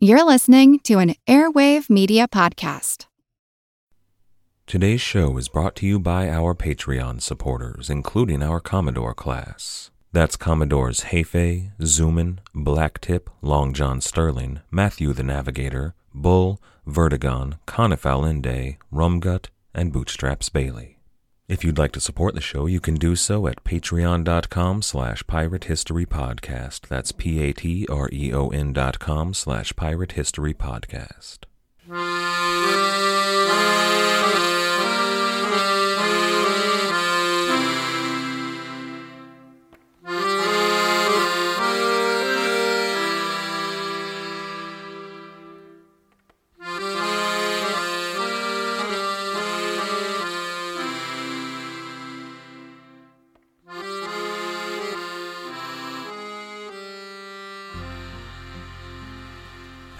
You're listening to an Airwave Media Podcast. Today's show is brought to you by our Patreon supporters, including our Commodore class. That's Commodores Hefe, Zoomin, Blacktip, Long John Sterling, Matthew the Navigator, Bull, Vertigon, Conifal Inde, Rumgut, and Bootstraps Bailey. If you'd like to support the show, you can do so at patreon.com slash pirate history podcast. That's P-A-T-R-E-O-N dot com slash pirate history podcast.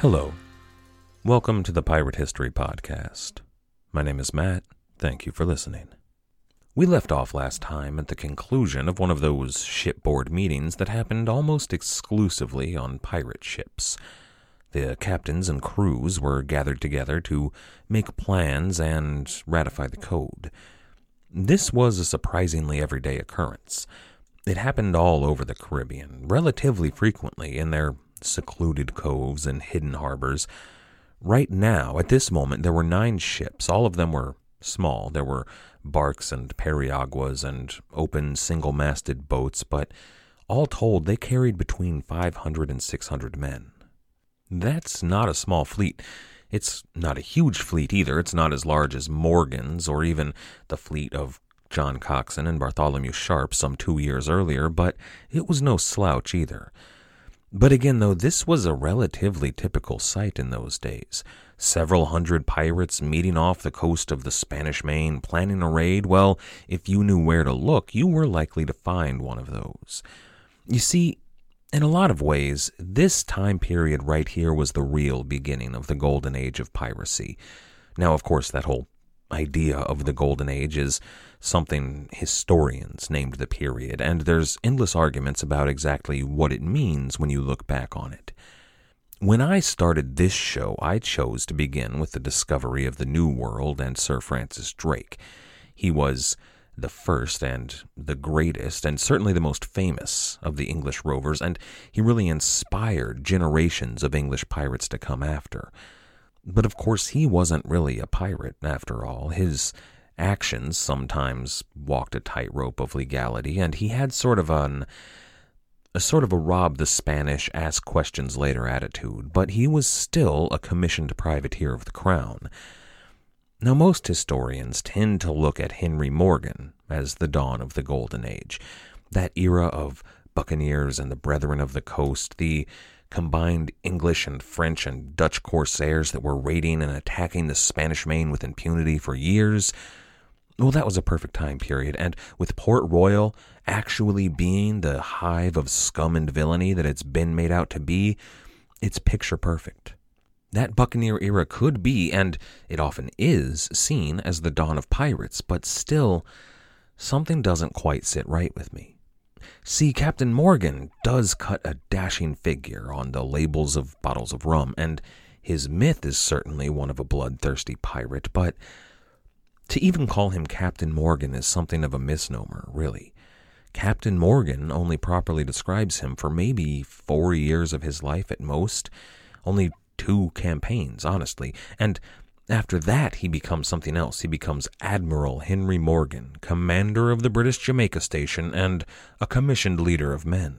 Hello. Welcome to the Pirate History Podcast. My name is Matt. Thank you for listening. We left off last time at the conclusion of one of those shipboard meetings that happened almost exclusively on pirate ships. The captains and crews were gathered together to make plans and ratify the code. This was a surprisingly everyday occurrence. It happened all over the Caribbean, relatively frequently in their secluded coves and hidden harbors. Right now, at this moment, there were nine ships. All of them were small. There were barks and periaguas and open single masted boats, but all told, they carried between 500 and 600 men. That's not a small fleet. It's not a huge fleet either. It's not as large as Morgan's or even the fleet of John Coxon and Bartholomew Sharp some two years earlier, but it was no slouch either. But again, though, this was a relatively typical sight in those days. Several hundred pirates meeting off the coast of the Spanish Main, planning a raid. Well, if you knew where to look, you were likely to find one of those. You see, in a lot of ways, this time period right here was the real beginning of the golden age of piracy. Now, of course, that whole idea of the golden age is something historians named the period, and there's endless arguments about exactly what it means when you look back on it. When I started this show, I chose to begin with the discovery of the New World and Sir Francis Drake. He was the first and the greatest, and certainly the most famous of the English rovers, and he really inspired generations of English pirates to come after. But of course, he wasn't really a pirate, after all. His actions sometimes walked a tightrope of legality, and he had sort of an a sort of a rob the Spanish, ask questions later attitude, but he was still a commissioned privateer of the crown. Now, most historians tend to look at Henry Morgan as the dawn of the Golden Age, that era of buccaneers and the Brethren of the Coast, the combined English and French and Dutch corsairs that were raiding and attacking the Spanish Main with impunity for years. Well, that was a perfect time period, and with Port Royal actually being the hive of scum and villainy that it's been made out to be, it's picture perfect. That Buccaneer era could be, and it often is, seen as the dawn of pirates, but still, something doesn't quite sit right with me. See, Captain Morgan does cut a dashing figure on the labels of bottles of rum, and his myth is certainly one of a bloodthirsty pirate, but to even call him Captain Morgan is something of a misnomer, really. Captain Morgan only properly describes him for maybe four years of his life at most, only two campaigns, honestly, and after that he becomes something else. He becomes Admiral Henry Morgan, commander of the British Jamaica Station, and a commissioned leader of men.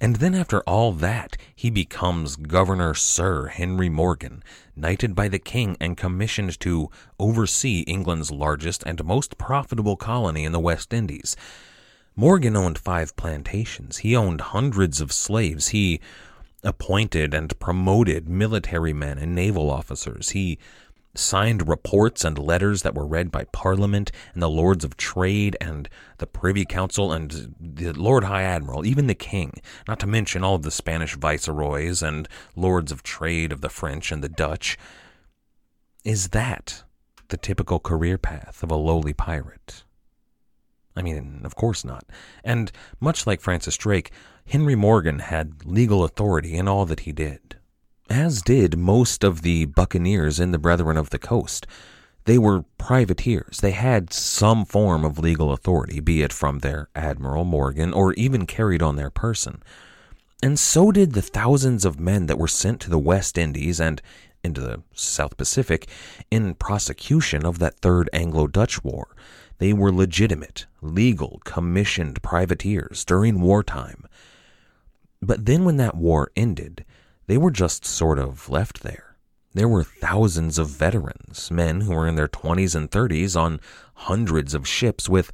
And then after all that, he becomes Governor Sir Henry Morgan, knighted by the king and commissioned to oversee England's largest and most profitable colony in the West Indies. Morgan owned five plantations. He owned hundreds of slaves. He appointed and promoted military men and naval officers. He signed reports and letters that were read by Parliament and the Lords of Trade and the Privy Council and the Lord High Admiral, even the King, not to mention all of the Spanish viceroys and Lords of Trade of the French and the Dutch. Is that the typical career path of a lowly pirate? I mean, of course not. And much like Francis Drake, Henry Morgan had legal authority in all that he did. As did most of the buccaneers in the Brethren of the Coast. They were privateers. They had some form of legal authority, be it from their Admiral Morgan or even carried on their person. And so did the thousands of men that were sent to the West Indies and into the South Pacific in prosecution of that Third Anglo Dutch War. They were legitimate, legal, commissioned privateers during wartime. But then when that war ended, they were just sort of left there. There were thousands of veterans, men who were in their 20s and 30s on hundreds of ships with,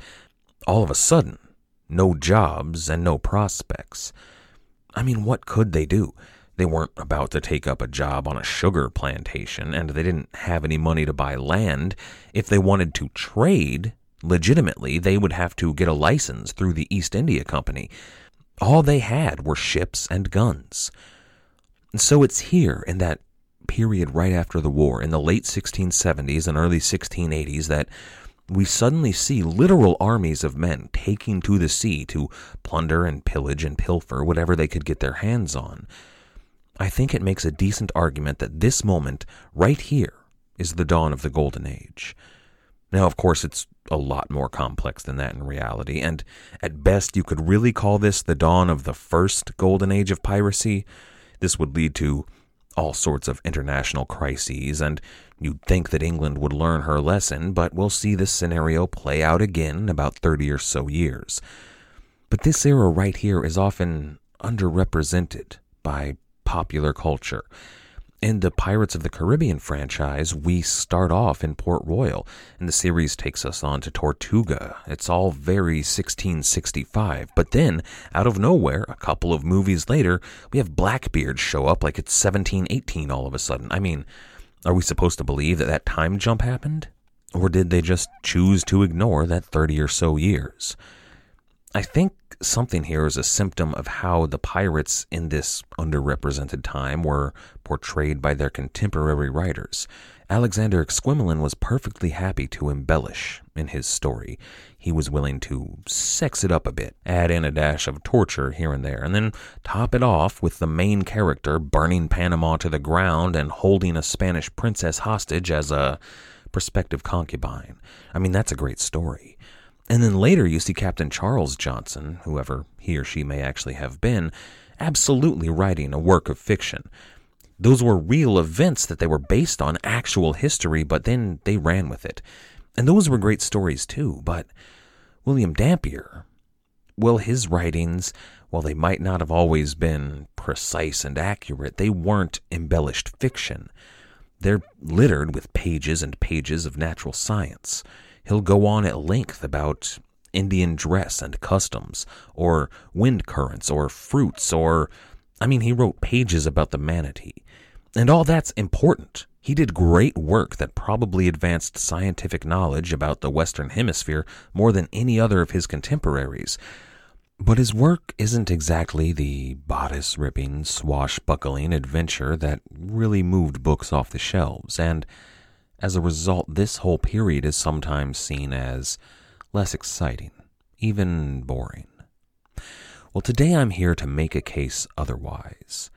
all of a sudden, no jobs and no prospects. I mean, what could they do? They weren't about to take up a job on a sugar plantation, and they didn't have any money to buy land. If they wanted to trade legitimately, they would have to get a license through the East India Company. All they had were ships and guns. And so it's here in that period right after the war, in the late 1670s and early 1680s, that we suddenly see literal armies of men taking to the sea to plunder and pillage and pilfer whatever they could get their hands on. I think it makes a decent argument that this moment, right here, is the dawn of the Golden Age. Now, of course, it's a lot more complex than that in reality, and at best, you could really call this the dawn of the first Golden Age of piracy. This would lead to all sorts of international crises, and you'd think that England would learn her lesson, but we'll see this scenario play out again in about 30 or so years. But this era right here is often underrepresented by popular culture. In the Pirates of the Caribbean franchise, we start off in Port Royal, and the series takes us on to Tortuga. It's all very 1665. But then, out of nowhere, a couple of movies later, we have Blackbeard show up like it's 1718 all of a sudden. I mean, are we supposed to believe that that time jump happened? Or did they just choose to ignore that 30 or so years? I think something here is a symptom of how the pirates in this underrepresented time were portrayed by their contemporary writers. Alexander Exquemelin was perfectly happy to embellish in his story. He was willing to sex it up a bit, add in a dash of torture here and there, and then top it off with the main character burning Panama to the ground and holding a Spanish princess hostage as a prospective concubine. I mean, that's a great story. And then later you see Captain Charles Johnson, whoever he or she may actually have been, absolutely writing a work of fiction. Those were real events that they were based on actual history, but then they ran with it. And those were great stories too, but William Dampier, well, his writings, while they might not have always been precise and accurate, they weren't embellished fiction. They're littered with pages and pages of natural science. He'll go on at length about Indian dress and customs, or wind currents, or fruits, or. I mean, he wrote pages about the manatee. And all that's important. He did great work that probably advanced scientific knowledge about the Western Hemisphere more than any other of his contemporaries. But his work isn't exactly the bodice ripping, swashbuckling adventure that really moved books off the shelves, and as a result, this whole period is sometimes seen as less exciting, even boring. Well, today I'm here to make a case otherwise.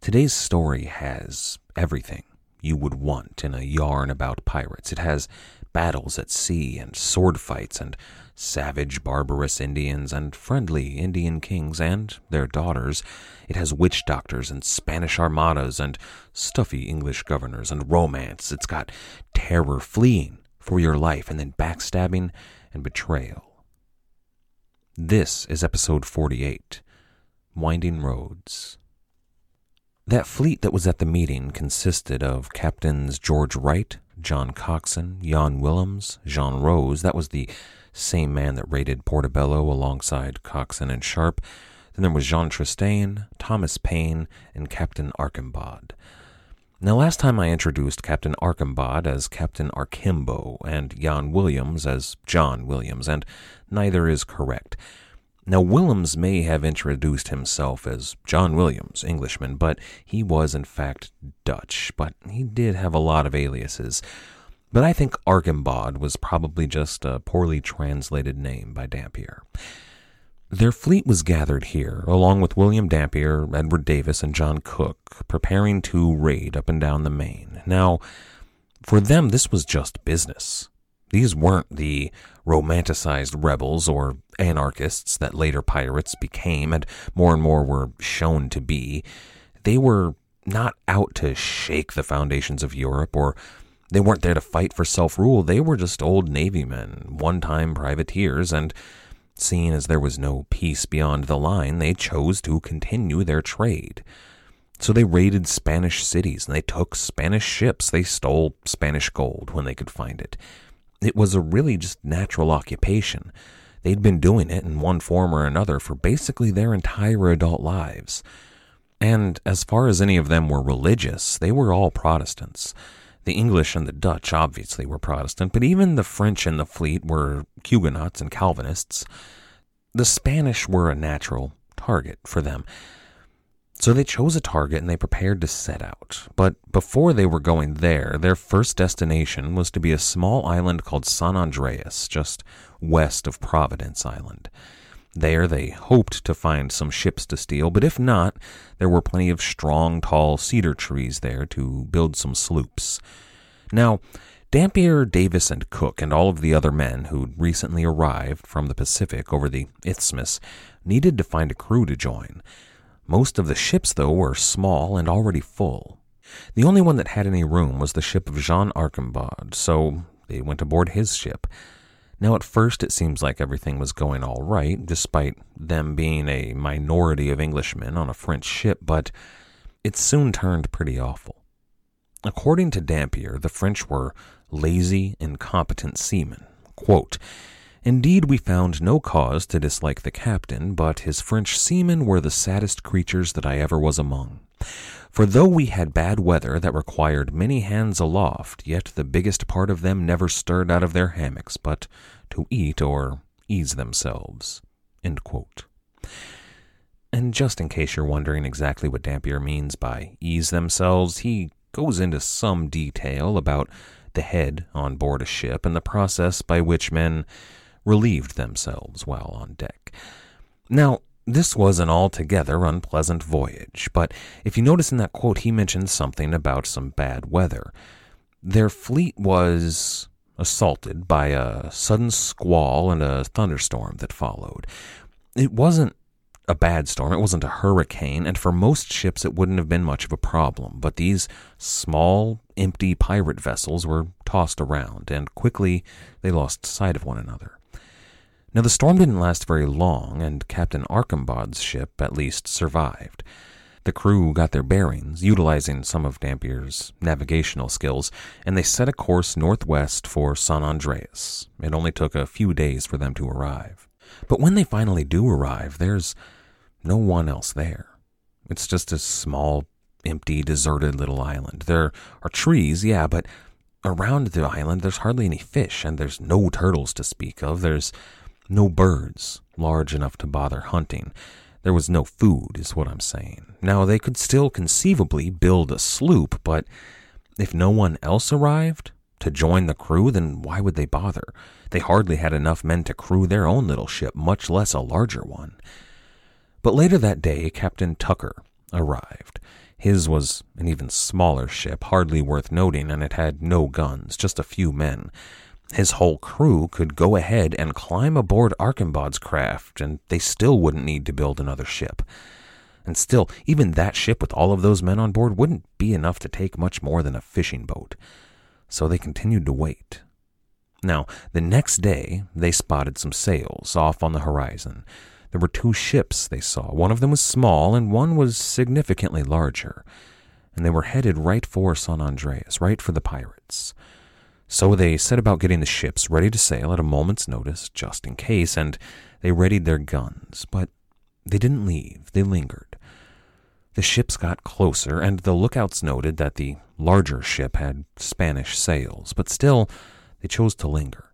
Today's story has everything you would want in a yarn about pirates. It has battles at sea and sword fights and savage, barbarous Indians and friendly Indian kings and their daughters. It has witch doctors and Spanish armadas and stuffy English governors and romance. It's got terror fleeing for your life and then backstabbing and betrayal. This is episode 48 Winding Roads. That fleet that was at the meeting consisted of Captains George Wright, John Coxon, Jan Willems, Jean Rose. That was the same man that raided Portobello alongside Coxon and Sharp. Then there was Jean Tristain, Thomas Paine, and Captain Archambaud. Now, last time I introduced Captain Archambaud as Captain Arkimbo and Jan Willems as John Williams, and neither is correct. Now, Willems may have introduced himself as John Williams, Englishman, but he was in fact Dutch, but he did have a lot of aliases. But I think Archambaud was probably just a poorly translated name by Dampier. Their fleet was gathered here, along with William Dampier, Edward Davis, and John Cooke, preparing to raid up and down the Main. Now, for them, this was just business. These weren't the romanticized rebels or anarchists that later pirates became and more and more were shown to be. They were not out to shake the foundations of Europe or they weren't there to fight for self rule. They were just old Navy men, one time privateers, and seeing as there was no peace beyond the line, they chose to continue their trade. So they raided Spanish cities and they took Spanish ships. They stole Spanish gold when they could find it. It was a really just natural occupation. They'd been doing it in one form or another for basically their entire adult lives. And as far as any of them were religious, they were all Protestants. The English and the Dutch obviously were Protestant, but even the French in the fleet were Huguenots and Calvinists. The Spanish were a natural target for them. So they chose a target and they prepared to set out. But before they were going there, their first destination was to be a small island called San Andreas, just west of Providence Island. There they hoped to find some ships to steal, but if not, there were plenty of strong, tall cedar trees there to build some sloops. Now, Dampier, Davis, and Cooke, and all of the other men who'd recently arrived from the Pacific over the Isthmus, needed to find a crew to join. Most of the ships, though, were small and already full. The only one that had any room was the ship of Jean Archambaud, so they went aboard his ship. Now, at first, it seems like everything was going all right, despite them being a minority of Englishmen on a French ship, but it soon turned pretty awful. According to Dampier, the French were lazy, incompetent seamen. Quote, Indeed, we found no cause to dislike the captain, but his French seamen were the saddest creatures that I ever was among. For though we had bad weather that required many hands aloft, yet the biggest part of them never stirred out of their hammocks but to eat or ease themselves. And just in case you're wondering exactly what Dampier means by ease themselves, he goes into some detail about the head on board a ship and the process by which men relieved themselves while on deck. Now, this was an altogether unpleasant voyage, but if you notice in that quote, he mentions something about some bad weather. Their fleet was assaulted by a sudden squall and a thunderstorm that followed. It wasn't a bad storm, it wasn't a hurricane, and for most ships it wouldn't have been much of a problem, but these small, empty pirate vessels were tossed around, and quickly they lost sight of one another. Now, the storm didn't last very long, and Captain Archambaud's ship at least survived. The crew got their bearings, utilizing some of Dampier's navigational skills, and they set a course northwest for San Andreas. It only took a few days for them to arrive. But when they finally do arrive, there's no one else there. It's just a small, empty, deserted little island. There are trees, yeah, but around the island there's hardly any fish, and there's no turtles to speak of. There's no birds large enough to bother hunting. There was no food, is what I'm saying. Now, they could still conceivably build a sloop, but if no one else arrived to join the crew, then why would they bother? They hardly had enough men to crew their own little ship, much less a larger one. But later that day, Captain Tucker arrived. His was an even smaller ship, hardly worth noting, and it had no guns, just a few men. His whole crew could go ahead and climb aboard Archambaud's craft, and they still wouldn't need to build another ship. And still, even that ship with all of those men on board wouldn't be enough to take much more than a fishing boat. So they continued to wait. Now, the next day, they spotted some sails off on the horizon. There were two ships they saw. One of them was small, and one was significantly larger. And they were headed right for San Andreas, right for the pirates. So they set about getting the ships ready to sail at a moment's notice, just in case, and they readied their guns. But they didn't leave, they lingered. The ships got closer, and the lookouts noted that the larger ship had Spanish sails, but still, they chose to linger.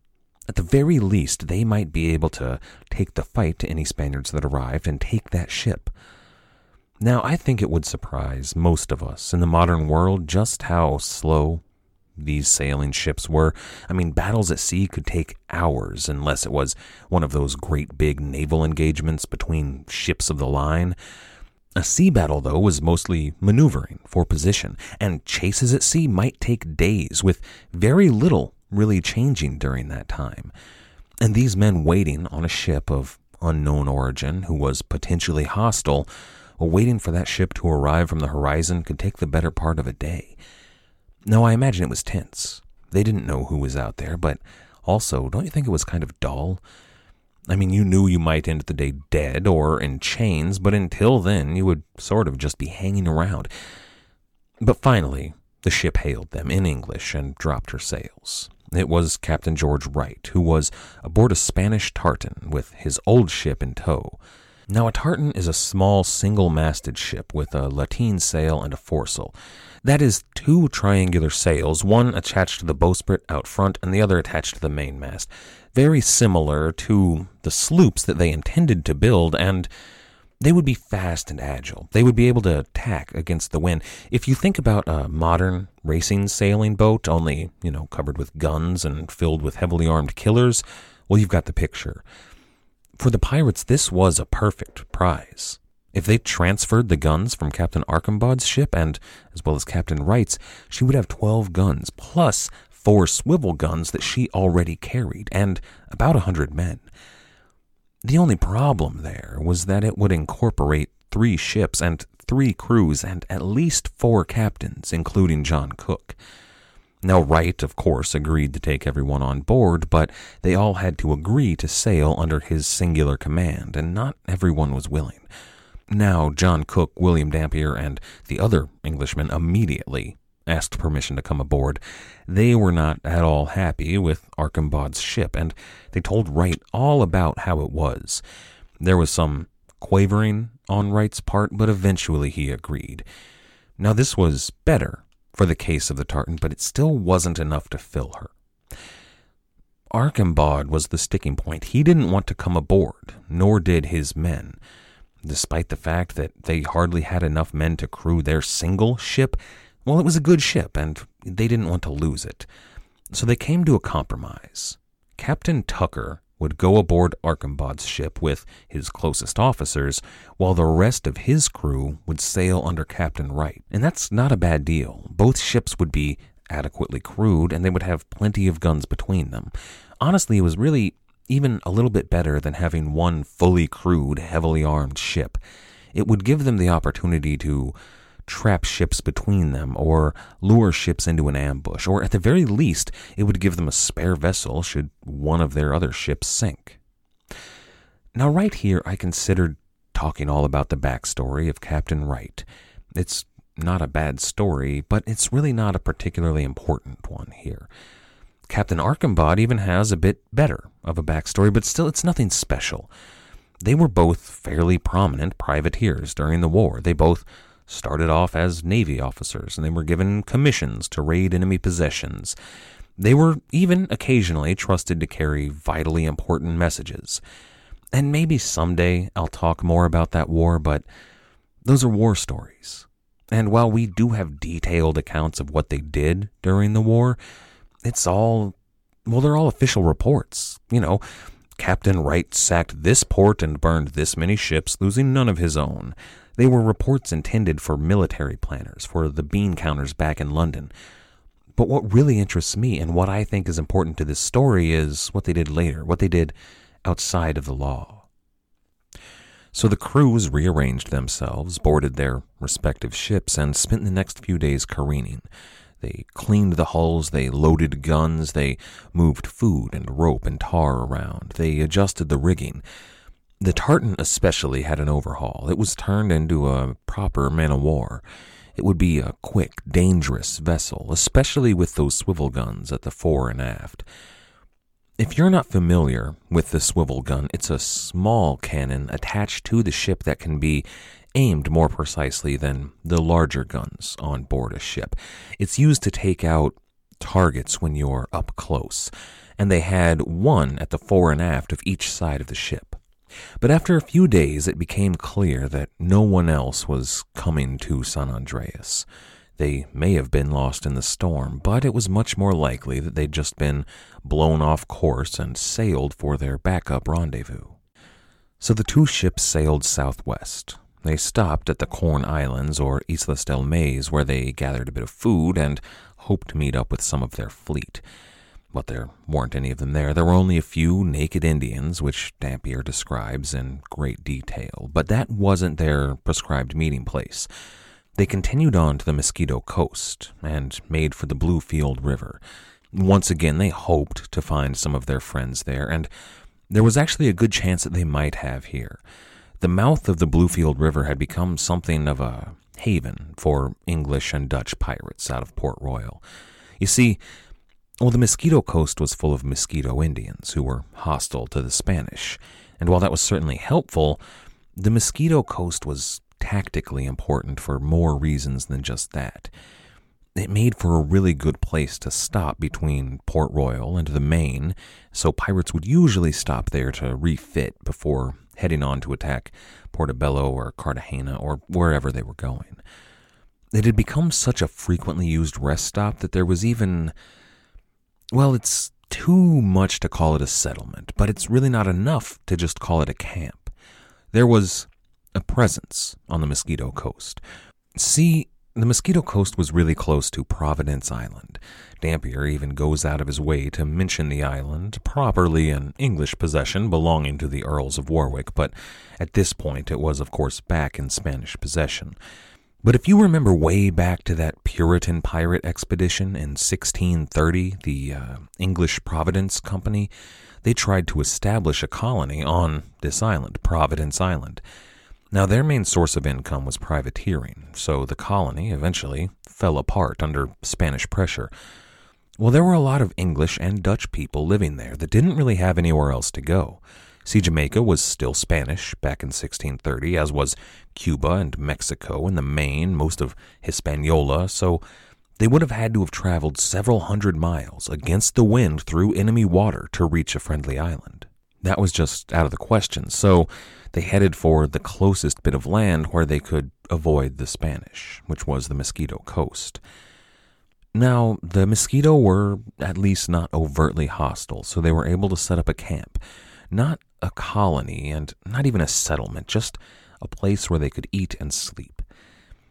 At the very least, they might be able to take the fight to any Spaniards that arrived and take that ship. Now, I think it would surprise most of us in the modern world just how slow these sailing ships were. I mean, battles at sea could take hours unless it was one of those great big naval engagements between ships of the line. A sea battle, though, was mostly maneuvering for position, and chases at sea might take days, with very little really changing during that time. And these men waiting on a ship of unknown origin who was potentially hostile, waiting for that ship to arrive from the horizon could take the better part of a day. Now, I imagine it was tense. They didn't know who was out there, but also, don't you think it was kind of dull? I mean, you knew you might end the day dead or in chains, but until then, you would sort of just be hanging around. But finally, the ship hailed them in English and dropped her sails. It was Captain George Wright, who was aboard a Spanish tartan with his old ship in tow. Now, a tartan is a small single masted ship with a lateen sail and a foresail. That is, two triangular sails, one attached to the bowsprit out front and the other attached to the mainmast. Very similar to the sloops that they intended to build, and they would be fast and agile. They would be able to tack against the wind. If you think about a modern racing sailing boat, only, you know, covered with guns and filled with heavily armed killers, well, you've got the picture. For the pirates, this was a perfect prize. If they transferred the guns from Captain Archambaud's ship and as well as Captain Wright's, she would have 12 guns plus four swivel guns that she already carried and about a 100 men. The only problem there was that it would incorporate three ships and three crews and at least four captains, including John Cooke. Now, Wright, of course, agreed to take everyone on board, but they all had to agree to sail under his singular command, and not everyone was willing. Now, John Cooke, William Dampier, and the other Englishmen immediately asked permission to come aboard. They were not at all happy with Archambaud's ship, and they told Wright all about how it was. There was some quavering on Wright's part, but eventually he agreed. Now, this was better for the case of the tartan, but it still wasn't enough to fill her. Archambaud was the sticking point. He didn't want to come aboard, nor did his men. Despite the fact that they hardly had enough men to crew their single ship, well, it was a good ship, and they didn't want to lose it. So they came to a compromise. Captain Tucker would go aboard Archambaud's ship with his closest officers, while the rest of his crew would sail under Captain Wright. And that's not a bad deal. Both ships would be adequately crewed, and they would have plenty of guns between them. Honestly, it was really even a little bit better than having one fully crewed, heavily armed ship. It would give them the opportunity to trap ships between them, or lure ships into an ambush, or at the very least, it would give them a spare vessel should one of their other ships sink. Now, right here, I considered talking all about the backstory of Captain Wright. It's not a bad story, but it's really not a particularly important one here. Captain Archambaud even has a bit better of a backstory, but still, it's nothing special. They were both fairly prominent privateers during the war. They both started off as Navy officers, and they were given commissions to raid enemy possessions. They were even occasionally trusted to carry vitally important messages. And maybe someday I'll talk more about that war, but those are war stories. And while we do have detailed accounts of what they did during the war, it's all, well, they're all official reports. You know, Captain Wright sacked this port and burned this many ships, losing none of his own. They were reports intended for military planners, for the bean counters back in London. But what really interests me and what I think is important to this story is what they did later, what they did outside of the law. So the crews rearranged themselves, boarded their respective ships, and spent the next few days careening. They cleaned the hulls, they loaded guns, they moved food and rope and tar around, they adjusted the rigging. The tartan especially had an overhaul. It was turned into a proper man of war. It would be a quick, dangerous vessel, especially with those swivel guns at the fore and aft. If you're not familiar with the swivel gun, it's a small cannon attached to the ship that can be aimed more precisely than the larger guns on board a ship. It's used to take out targets when you're up close, and they had one at the fore and aft of each side of the ship. But after a few days, it became clear that no one else was coming to San Andreas. They may have been lost in the storm, but it was much more likely that they'd just been blown off course and sailed for their backup rendezvous. So the two ships sailed southwest. They stopped at the Corn Islands or Islas del Mays, where they gathered a bit of food and hoped to meet up with some of their fleet. But there weren't any of them there. There were only a few naked Indians, which Dampier describes in great detail. But that wasn't their prescribed meeting place. They continued on to the Mosquito Coast and made for the Bluefield River. Once again, they hoped to find some of their friends there, and there was actually a good chance that they might have here. The mouth of the Bluefield River had become something of a haven for English and Dutch pirates out of Port Royal. You see, well, the Mosquito Coast was full of Mosquito Indians who were hostile to the Spanish, and while that was certainly helpful, the Mosquito Coast was tactically important for more reasons than just that. It made for a really good place to stop between Port Royal and the Main, so pirates would usually stop there to refit before heading on to attack Portobello or Cartagena or wherever they were going. It had become such a frequently used rest stop that there was even. Well, it's too much to call it a settlement, but it's really not enough to just call it a camp. There was a presence on the Mosquito Coast. See, the Mosquito Coast was really close to Providence Island. Dampier even goes out of his way to mention the island, properly an English possession belonging to the Earls of Warwick, but at this point it was, of course, back in Spanish possession. But if you remember way back to that Puritan pirate expedition in 1630, the uh, English Providence Company, they tried to establish a colony on this island, Providence Island. Now, their main source of income was privateering, so the colony eventually fell apart under Spanish pressure. Well, there were a lot of English and Dutch people living there that didn't really have anywhere else to go. See, Jamaica was still Spanish back in 1630, as was Cuba and Mexico and the Main, most of Hispaniola, so they would have had to have traveled several hundred miles against the wind through enemy water to reach a friendly island. That was just out of the question, so they headed for the closest bit of land where they could avoid the Spanish, which was the Mosquito Coast. Now, the Mosquito were at least not overtly hostile, so they were able to set up a camp. Not a colony and not even a settlement, just a place where they could eat and sleep.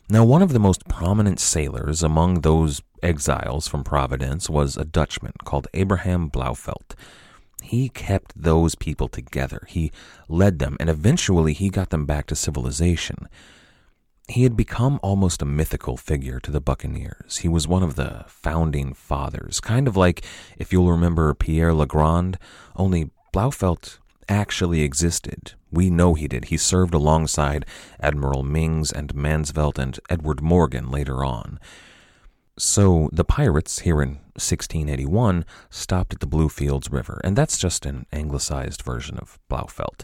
Now, one of the most prominent sailors among those exiles from Providence was a Dutchman called Abraham Blauvelt. He kept those people together. He led them, and eventually he got them back to civilization. He had become almost a mythical figure to the Buccaneers. He was one of the founding fathers, kind of like, if you'll remember Pierre Legrand, only Blauvelt actually existed. We know he did. He served alongside Admiral Myngs and Mansvelt and Edward Morgan later on. So the pirates here in 1681 stopped at the Bluefields River, and that's just an anglicized version of Blauvelt.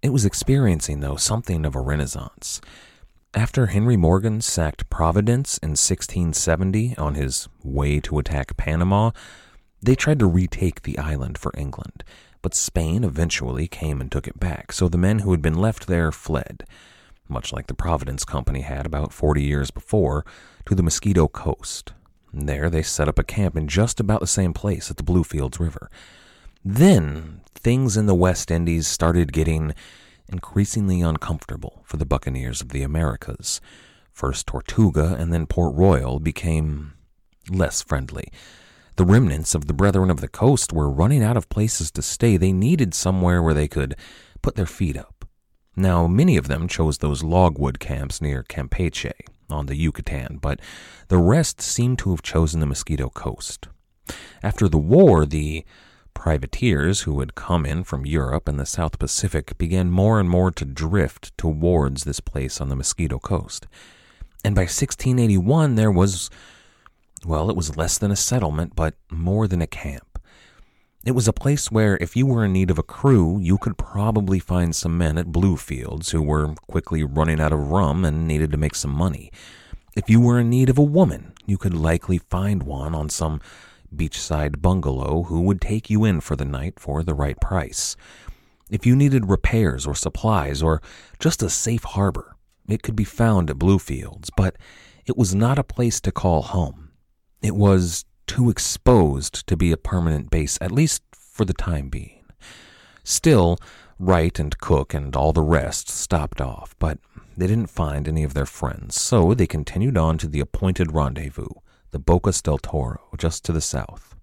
It was experiencing, though, something of a renaissance. After Henry Morgan sacked Providence in 1670 on his way to attack Panama, they tried to retake the island for England, but Spain eventually came and took it back, so the men who had been left there fled much like the Providence Company had about 40 years before, to the Mosquito Coast. There they set up a camp in just about the same place at the Bluefields River. Then things in the West Indies started getting increasingly uncomfortable for the buccaneers of the Americas. First Tortuga and then Port Royal became less friendly. The remnants of the Brethren of the Coast were running out of places to stay. They needed somewhere where they could put their feet up. Now, many of them chose those logwood camps near Campeche on the Yucatan, but the rest seem to have chosen the Mosquito Coast. After the war, the privateers who had come in from Europe and the South Pacific began more and more to drift towards this place on the Mosquito Coast. And by 1681, there was, well, it was less than a settlement, but more than a camp. It was a place where, if you were in need of a crew, you could probably find some men at Bluefields who were quickly running out of rum and needed to make some money. If you were in need of a woman, you could likely find one on some beachside bungalow who would take you in for the night for the right price. If you needed repairs or supplies or just a safe harbor, it could be found at Bluefields, but it was not a place to call home. It was too exposed to be a permanent base, at least for the time being. Still, Wright and Cooke and all the rest stopped off, but they didn't find any of their friends, so they continued on to the appointed rendezvous, the Bocas del Toro, just to the south.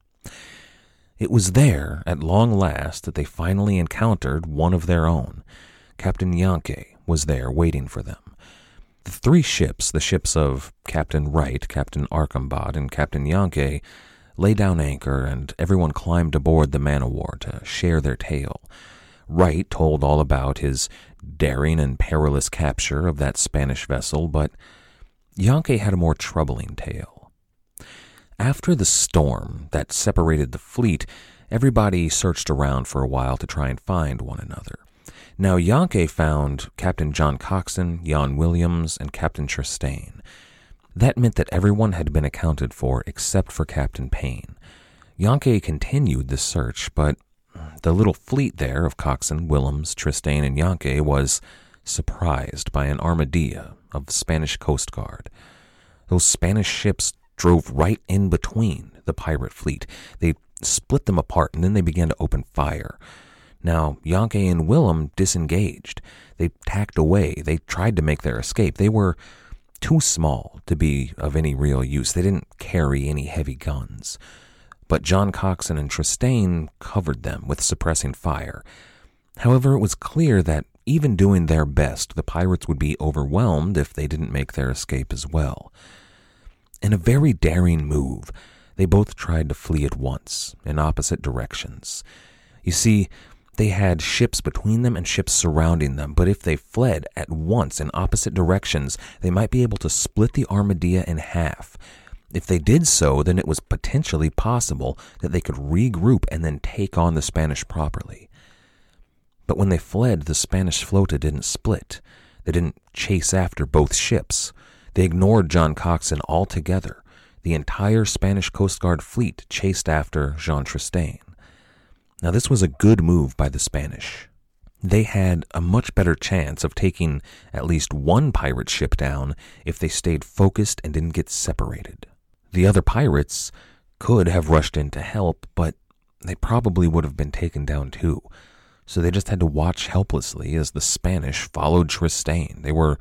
It was there, at long last, that they finally encountered one of their own. Captain Yankee was there waiting for them. The three ships, the ships of Captain Wright, Captain Archambaud, and Captain Yankee, lay down anchor, and everyone climbed aboard the man o' war to share their tale. Wright told all about his daring and perilous capture of that Spanish vessel, but Yankee had a more troubling tale. After the storm that separated the fleet, everybody searched around for a while to try and find one another. Now, Yankee found Captain John Coxon, Jan Willems, and Captain Tristane. That meant that everyone had been accounted for except for Captain Payne. Yankee continued the search, but the little fleet there of Coxon, Willems, Tristane, and Yankee was surprised by an armadillo of the Spanish Coast Guard. Those Spanish ships drove right in between the pirate fleet. They split them apart and then they began to open fire. Now, Yankee and Willem disengaged. They tacked away. They tried to make their escape. They were too small to be of any real use. They didn't carry any heavy guns. But John Coxon and Tristane covered them with suppressing fire. However, it was clear that even doing their best, the pirates would be overwhelmed if they didn't make their escape as well. In a very daring move, they both tried to flee at once, in opposite directions. You see, they had ships between them and ships surrounding them, but if they fled at once in opposite directions, they might be able to split the Armadillo in half. If they did so, then it was potentially possible that they could regroup and then take on the Spanish properly. But when they fled, the Spanish flota didn't split. They didn't chase after both ships. They ignored John Coxon altogether. The entire Spanish Coast Guard fleet chased after Jean Tristane. Now, this was a good move by the Spanish. They had a much better chance of taking at least one pirate ship down if they stayed focused and didn't get separated. The other pirates could have rushed in to help, but they probably would have been taken down too. So they just had to watch helplessly as the Spanish followed Tristane. They were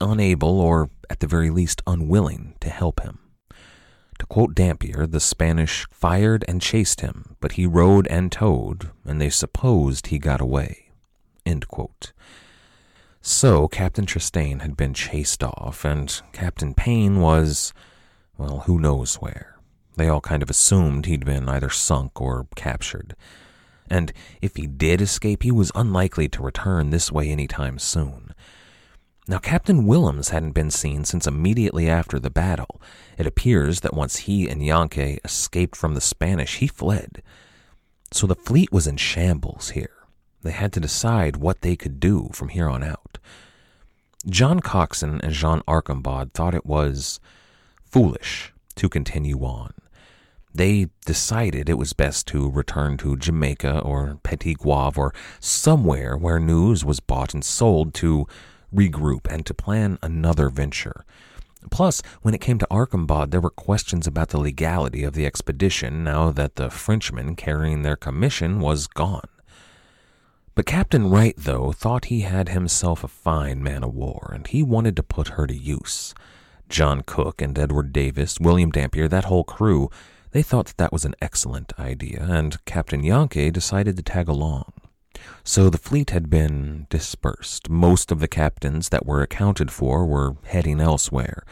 unable, or at the very least unwilling, to help him. To quote Dampier, the Spanish fired and chased him, but he rowed and towed, and they supposed he got away. So Captain Tristane had been chased off, and Captain Payne was, well, who knows where. They all kind of assumed he'd been either sunk or captured. And if he did escape, he was unlikely to return this way any time soon. Now, Captain Willems hadn't been seen since immediately after the battle. It appears that once he and Yankee escaped from the Spanish, he fled. So the fleet was in shambles here. They had to decide what they could do from here on out. John Coxon and Jean Archambaud thought it was foolish to continue on. They decided it was best to return to Jamaica or Petit Goave or somewhere where news was bought and sold to regroup, and to plan another venture. Plus, when it came to Archambaud, there were questions about the legality of the expedition now that the Frenchman carrying their commission was gone. But Captain Wright, though, thought he had himself a fine man of war, and he wanted to put her to use. John Cooke and Edward Davis, William Dampier, that whole crew, they thought that that was an excellent idea, and Captain Yankee decided to tag along. So the fleet had been dispersed. Most of the captains that were accounted for were heading elsewhere.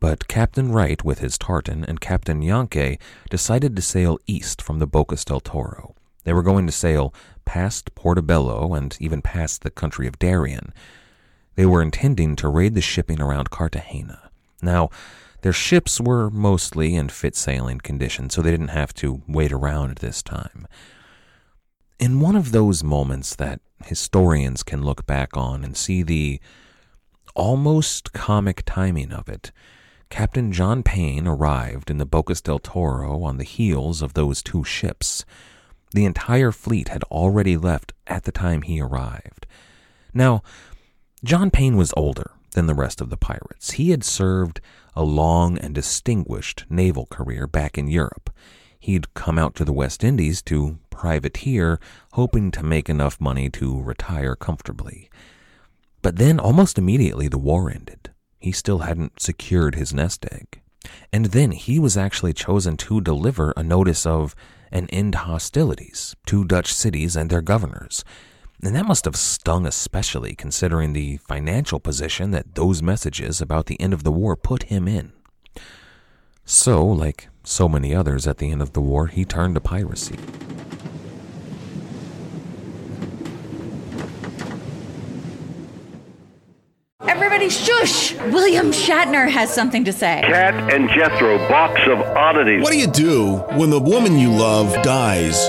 But Captain Wright, with his tartan, and Captain Yankee decided to sail east from the Bocas del Toro. They were going to sail past Portobello and even past the country of Darien. They were intending to raid the shipping around Cartagena. Now, their ships were mostly in fit sailing condition, so they didn't have to wait around this time. In one of those moments that historians can look back on and see the almost comic timing of it, Captain John Payne arrived in the Bocas del Toro on the heels of those two ships. The entire fleet had already left at the time he arrived. Now, John Payne was older than the rest of the pirates. He had served a long and distinguished naval career back in Europe. He'd come out to the West Indies to privateer, hoping to make enough money to retire comfortably. But then, almost immediately, the war ended. He still hadn't secured his nest egg. And then he was actually chosen to deliver a notice of an end hostilities to Dutch cities and their governors. And that must have stung especially considering the financial position that those messages about the end of the war put him in. So, like so many others at the end of the war, he turned to piracy. Everybody shush! William Shatner has something to say. Kat and Jethro, box of oddities. What do you do when the woman you love dies?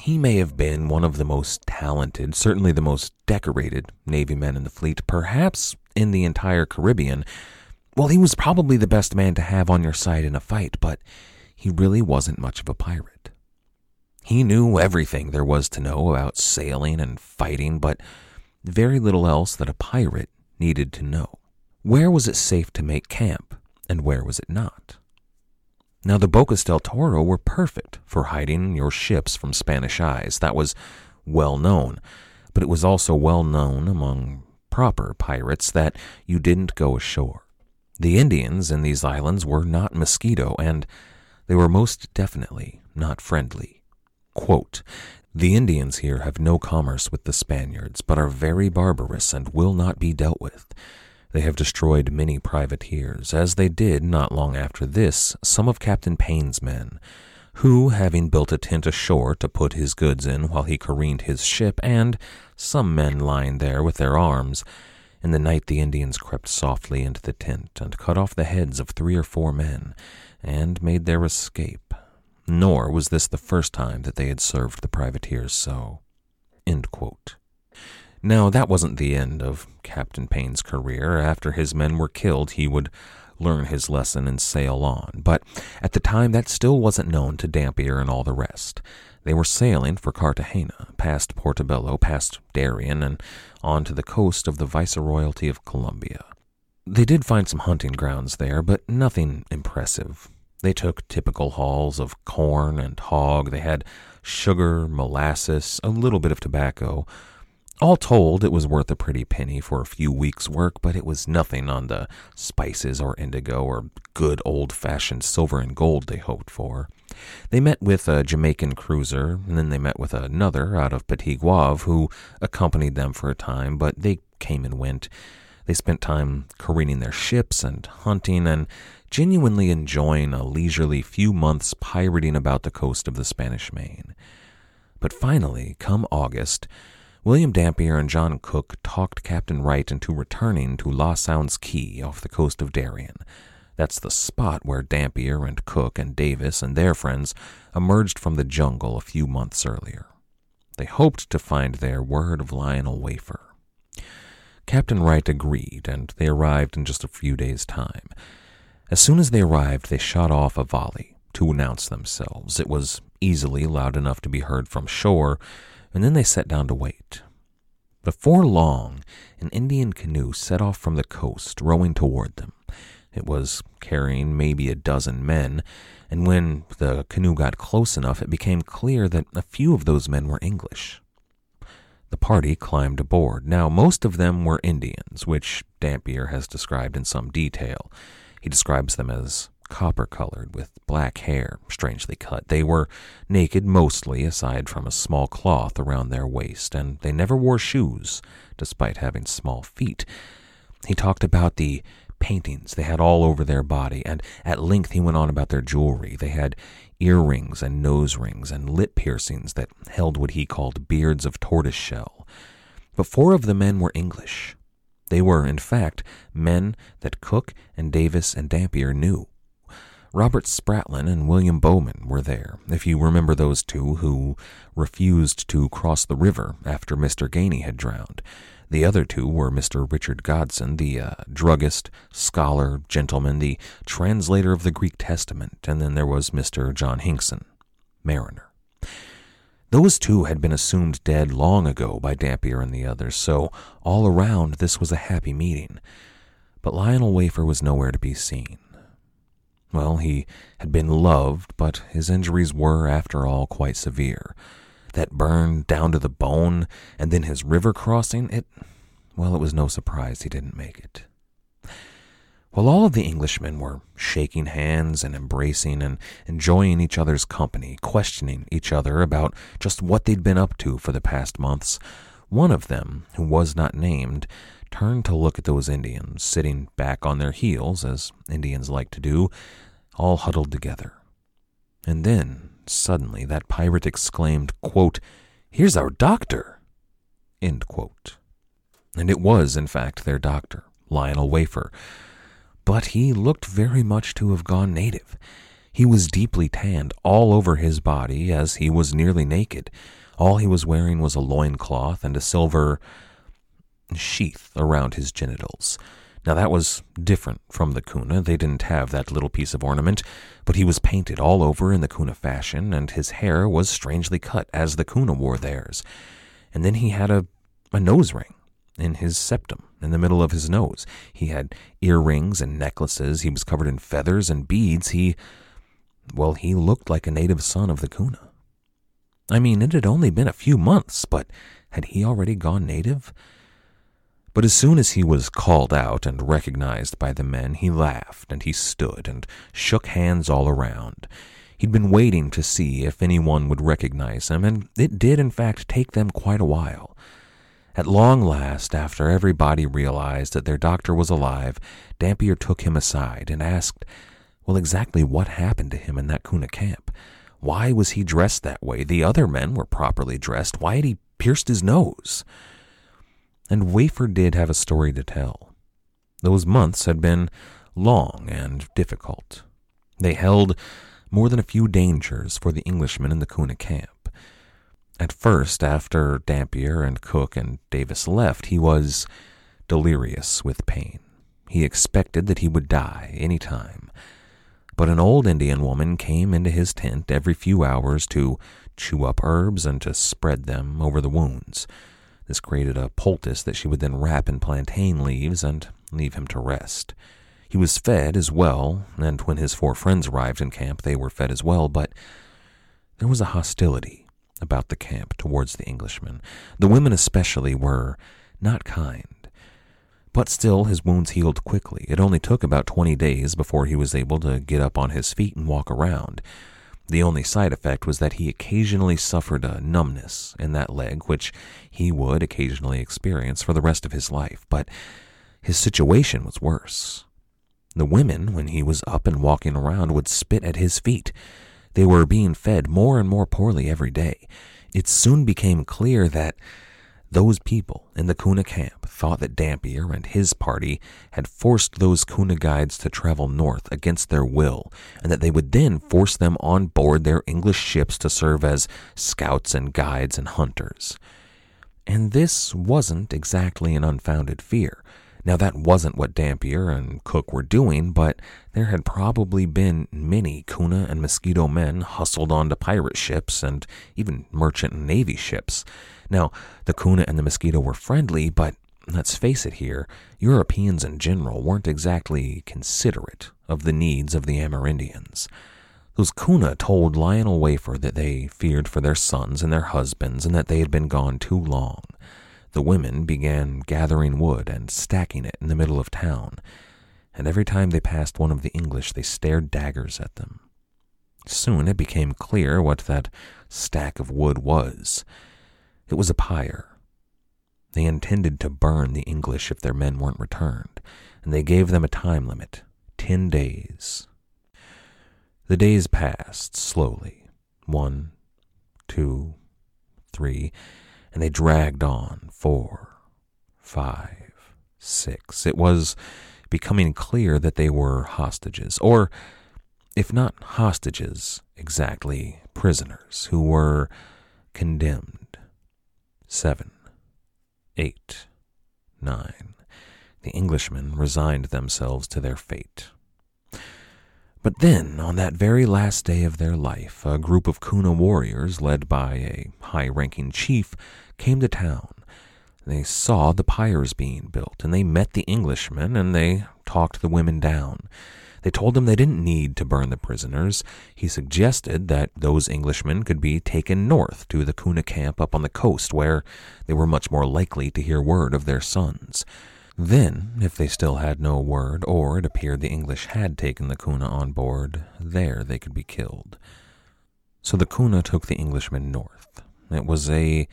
he may have been one of the most talented, certainly the most decorated Navy men in the fleet, perhaps in the entire Caribbean. Well, he was probably the best man to have on your side in a fight, but he really wasn't much of a pirate. He knew everything there was to know about sailing and fighting, but very little else that a pirate needed to know. Where was it safe to make camp, and where was it not? Now, the Bocas del Toro were perfect for hiding your ships from Spanish eyes. That was well known. But it was also well known among proper pirates that you didn't go ashore. The Indians in these islands were not mosquito, and they were most definitely not friendly. Quote, the Indians here have no commerce with the Spaniards, but are very barbarous and will not be dealt with. They have destroyed many privateers, as they did not long after this some of Captain Payne's men, who, having built a tent ashore to put his goods in while he careened his ship, and some men lying there with their arms, in the night the Indians crept softly into the tent and cut off the heads of three or four men, and made their escape. Nor was this the first time that they had served the privateers so. Now, that wasn't the end of Captain Payne's career. After his men were killed, he would learn his lesson and sail on. But at the time, that still wasn't known to Dampier and all the rest. They were sailing for Cartagena, past Portobello, past Darien, and on to the coast of the Viceroyalty of Colombia. They did find some hunting grounds there, but nothing impressive. They took typical hauls of corn and hog. They had sugar, molasses, a little bit of tobacco, all told, it was worth a pretty penny for a few weeks' work, but it was nothing on the spices or indigo or good old fashioned silver and gold they hoped for. They met with a Jamaican cruiser, and then they met with another out of Petit Goave who accompanied them for a time, but they came and went. They spent time careening their ships and hunting and genuinely enjoying a leisurely few months pirating about the coast of the Spanish Main. But finally, come August, William Dampier and John Cooke talked Captain Wright into returning to La Sounds Key off the coast of Darien. That's the spot where Dampier and Cooke and Davis and their friends emerged from the jungle a few months earlier. They hoped to find there word of Lionel Wafer. Captain Wright agreed, and they arrived in just a few days' time. As soon as they arrived, they shot off a volley to announce themselves. It was easily loud enough to be heard from shore, and then they sat down to wait. Before long, an Indian canoe set off from the coast, rowing toward them. It was carrying maybe a dozen men, and when the canoe got close enough, it became clear that a few of those men were English. The party climbed aboard. Now, most of them were Indians, which Dampier has described in some detail. He describes them as copper colored, with black hair, strangely cut. They were naked mostly, aside from a small cloth around their waist, and they never wore shoes, despite having small feet. He talked about the paintings they had all over their body, and at length he went on about their jewelry. They had earrings and nose rings and lip piercings that held what he called beards of tortoise shell. But four of the men were English. They were, in fact, men that Cooke and Davis and Dampier knew. Robert Spratlin and William Bowman were there, if you remember those two who refused to cross the river after Mr. Gainey had drowned. The other two were Mr. Richard Gopson, the uh, druggist, scholar, gentleman, the translator of the Greek Testament, and then there was Mr. John Hinkson, mariner. Those two had been assumed dead long ago by Dampier and the others, so all around this was a happy meeting. But Lionel Wafer was nowhere to be seen. Well, he had been loved, but his injuries were, after all, quite severe. That burn down to the bone, and then his river crossing, it, well, it was no surprise he didn't make it. While all of the Englishmen were shaking hands and embracing and enjoying each other's company, questioning each other about just what they'd been up to for the past months, one of them, who was not named, turned to look at those Indians sitting back on their heels, as Indians like to do, all huddled together. And then, suddenly, that pirate exclaimed, quote, Here's our doctor! End quote. And it was, in fact, their doctor, Lionel Wafer but he looked very much to have gone native. He was deeply tanned all over his body, as he was nearly naked. All he was wearing was a loin cloth and a silver sheath around his genitals. Now that was different from the Kuna. They didn't have that little piece of ornament, but he was painted all over in the Kuna fashion, and his hair was strangely cut, as the Kuna wore theirs. And then he had a, a nose ring in his septum, in the middle of his nose. He had earrings and necklaces. He was covered in feathers and beads. He, well, he looked like a native son of the Kuna. I mean, it had only been a few months, but had he already gone native? But as soon as he was called out and recognized by the men, he laughed and he stood and shook hands all around. He'd been waiting to see if anyone would recognize him, and it did, in fact, take them quite a while. At long last, after everybody realized that their doctor was alive, Dampier took him aside and asked, well, exactly what happened to him in that Kuna camp? Why was he dressed that way? The other men were properly dressed. Why had he pierced his nose? And Wafer did have a story to tell. Those months had been long and difficult. They held more than a few dangers for the Englishmen in the Kuna camp. At first, after Dampier and Cooke and Davis left, he was delirious with pain. He expected that he would die any time. But an old Indian woman came into his tent every few hours to chew up herbs and to spread them over the wounds. This created a poultice that she would then wrap in plantain leaves and leave him to rest. He was fed as well, and when his four friends arrived in camp, they were fed as well, but there was a hostility about the camp towards the Englishmen. The women, especially, were not kind. But still, his wounds healed quickly. It only took about 20 days before he was able to get up on his feet and walk around. The only side effect was that he occasionally suffered a numbness in that leg, which he would occasionally experience for the rest of his life. But his situation was worse. The women, when he was up and walking around, would spit at his feet. They were being fed more and more poorly every day. It soon became clear that those people in the Kuna camp thought that Dampier and his party had forced those Kuna guides to travel north against their will, and that they would then force them on board their English ships to serve as scouts and guides and hunters. And this wasn't exactly an unfounded fear. Now, that wasn't what Dampier and Cooke were doing, but there had probably been many Kuna and Mosquito men hustled onto pirate ships and even merchant and navy ships. Now, the Kuna and the Mosquito were friendly, but let's face it here, Europeans in general weren't exactly considerate of the needs of the Amerindians. Those Kuna told Lionel Wafer that they feared for their sons and their husbands and that they had been gone too long the women began gathering wood and stacking it in the middle of town. and every time they passed one of the English, they stared daggers at them. Soon it became clear what that stack of wood was. It was a pyre. They intended to burn the English if their men weren't returned, and they gave them a time limit ten days. The days passed slowly one, two, three, and they dragged on four, five, six. It was becoming clear that they were hostages, or if not hostages exactly, prisoners who were condemned. Seven, eight, nine. The Englishmen resigned themselves to their fate. But then, on that very last day of their life, a group of Kuna warriors, led by a high ranking chief, came to town. They saw the pyres being built, and they met the Englishmen, and they talked the women down. They told him they didn't need to burn the prisoners. He suggested that those Englishmen could be taken north to the Kuna camp up on the coast, where they were much more likely to hear word of their sons. Then, if they still had no word, or it appeared the English had taken the Kuna on board, there they could be killed. So the Kuna took the Englishmen north. It was a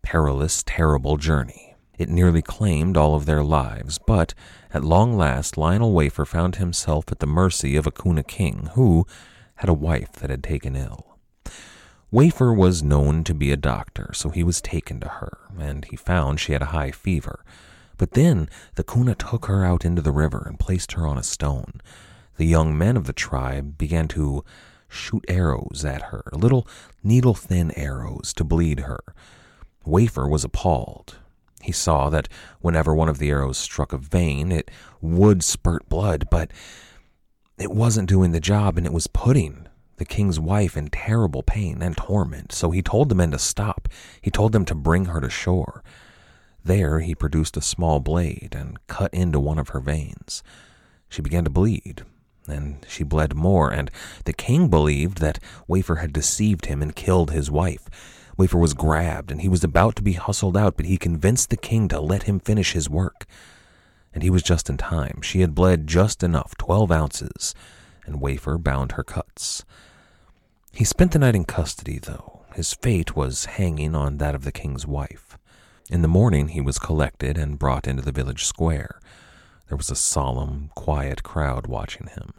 perilous, terrible journey. It nearly claimed all of their lives, but at long last Lionel Wafer found himself at the mercy of a Kuna king who had a wife that had taken ill. Wafer was known to be a doctor, so he was taken to her, and he found she had a high fever. But then the Kuna took her out into the river and placed her on a stone. The young men of the tribe began to shoot arrows at her, little needle thin arrows to bleed her. Wafer was appalled. He saw that whenever one of the arrows struck a vein, it would spurt blood, but it wasn't doing the job and it was putting the king's wife in terrible pain and torment. So he told the men to stop. He told them to bring her to shore. There he produced a small blade and cut into one of her veins. She began to bleed, and she bled more, and the king believed that Wafer had deceived him and killed his wife. Wafer was grabbed, and he was about to be hustled out, but he convinced the king to let him finish his work. And he was just in time. She had bled just enough, twelve ounces, and Wafer bound her cuts. He spent the night in custody, though. His fate was hanging on that of the king's wife. In the morning, he was collected and brought into the village square. There was a solemn, quiet crowd watching him.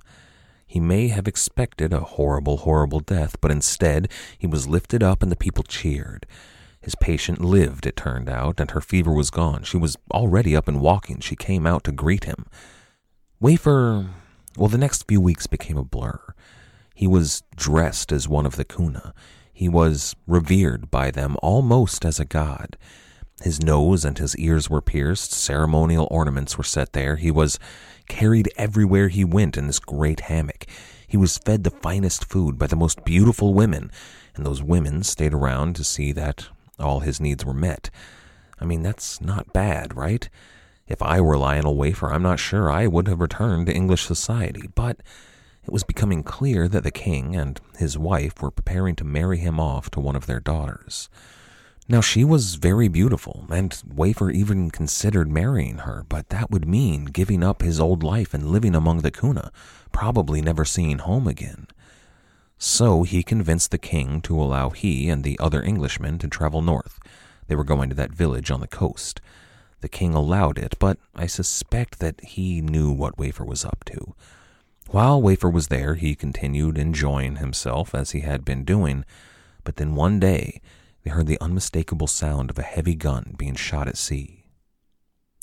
He may have expected a horrible, horrible death, but instead he was lifted up and the people cheered. His patient lived, it turned out, and her fever was gone. She was already up and walking. She came out to greet him. Wafer, well, the next few weeks became a blur. He was dressed as one of the Kuna. He was revered by them almost as a god. His nose and his ears were pierced, ceremonial ornaments were set there. He was carried everywhere he went in this great hammock. He was fed the finest food by the most beautiful women, and those women stayed around to see that all his needs were met. I mean, that's not bad, right? If I were Lionel Wafer, I'm not sure I would have returned to English society, but it was becoming clear that the king and his wife were preparing to marry him off to one of their daughters. Now, she was very beautiful, and Wafer even considered marrying her, but that would mean giving up his old life and living among the Kuna, probably never seeing home again. So he convinced the king to allow he and the other Englishmen to travel north. They were going to that village on the coast. The king allowed it, but I suspect that he knew what Wafer was up to. While Wafer was there, he continued enjoying himself as he had been doing, but then one day, they heard the unmistakable sound of a heavy gun being shot at sea.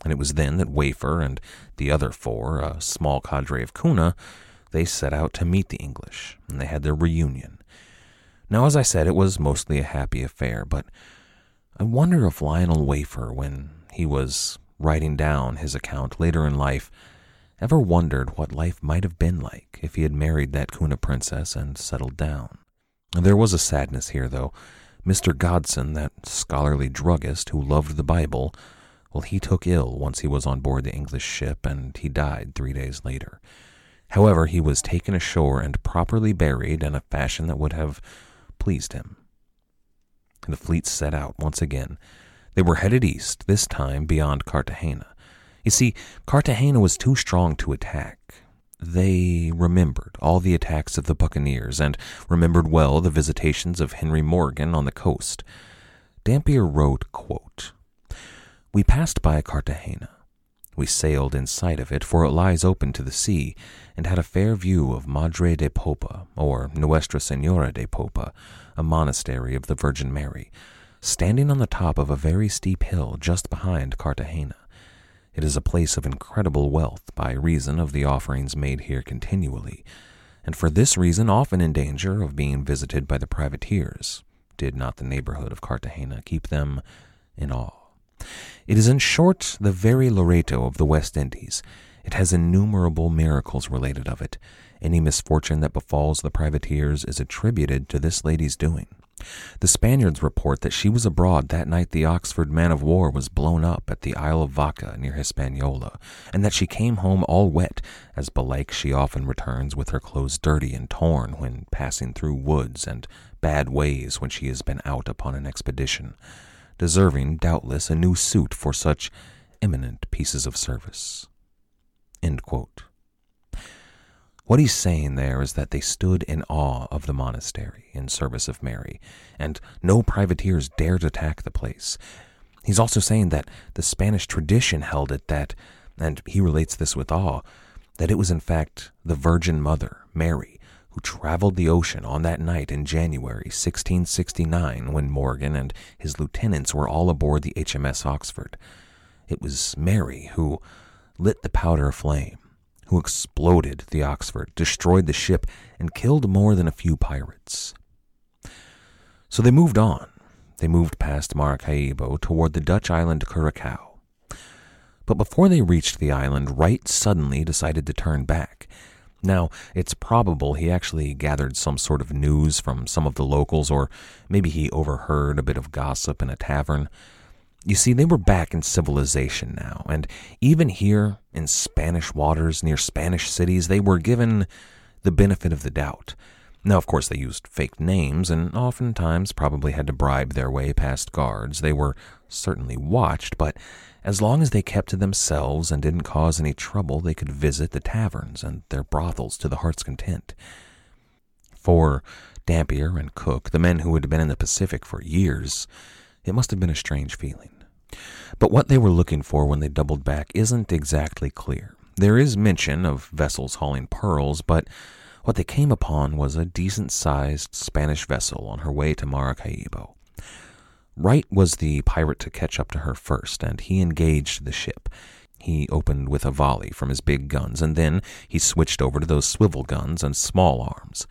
And it was then that Wafer and the other four, a small cadre of Kuna, they set out to meet the English, and they had their reunion. Now, as I said, it was mostly a happy affair, but I wonder if Lionel Wafer, when he was writing down his account later in life, ever wondered what life might have been like if he had married that Kuna princess and settled down. There was a sadness here, though. Mr. Gopson, that scholarly druggist who loved the Bible, well, he took ill once he was on board the English ship, and he died three days later. However, he was taken ashore and properly buried in a fashion that would have pleased him. The fleet set out once again. They were headed east, this time beyond Cartagena. You see, Cartagena was too strong to attack. They remembered all the attacks of the buccaneers and remembered well the visitations of Henry Morgan on the coast. Dampier wrote, quote, We passed by Cartagena. We sailed in sight of it, for it lies open to the sea, and had a fair view of Madre de Popa, or Nuestra Senora de Popa, a monastery of the Virgin Mary, standing on the top of a very steep hill just behind Cartagena. It is a place of incredible wealth by reason of the offerings made here continually, and for this reason often in danger of being visited by the privateers, did not the neighborhood of Cartagena keep them in awe. It is in short the very Loreto of the West Indies. It has innumerable miracles related of it. Any misfortune that befalls the privateers is attributed to this lady's doing. The Spaniards report that she was abroad that night the Oxford man of war was blown up at the Isle of Vaca near Hispaniola, and that she came home all wet, as belike she often returns with her clothes dirty and torn when passing through woods, and bad ways when she has been out upon an expedition, deserving, doubtless, a new suit for such eminent pieces of service. What he's saying there is that they stood in awe of the monastery in service of Mary, and no privateers dared attack the place. He's also saying that the Spanish tradition held it that, and he relates this with awe, that it was in fact the Virgin Mother, Mary, who traveled the ocean on that night in January 1669 when Morgan and his lieutenants were all aboard the HMS Oxford. It was Mary who lit the powder aflame who exploded the Oxford, destroyed the ship, and killed more than a few pirates. So they moved on. They moved past Maracaibo toward the Dutch island Curacao. But before they reached the island, Wright suddenly decided to turn back. Now, it's probable he actually gathered some sort of news from some of the locals, or maybe he overheard a bit of gossip in a tavern. You see, they were back in civilization now, and even here in Spanish waters near Spanish cities, they were given the benefit of the doubt. Now, of course, they used fake names and oftentimes probably had to bribe their way past guards. They were certainly watched, but as long as they kept to themselves and didn't cause any trouble, they could visit the taverns and their brothels to the heart's content. For Dampier and Cooke, the men who had been in the Pacific for years, it must have been a strange feeling. But what they were looking for when they doubled back isn't exactly clear. There is mention of vessels hauling pearls, but what they came upon was a decent sized Spanish vessel on her way to Maracaibo. Wright was the pirate to catch up to her first, and he engaged the ship. He opened with a volley from his big guns, and then he switched over to those swivel guns and small arms.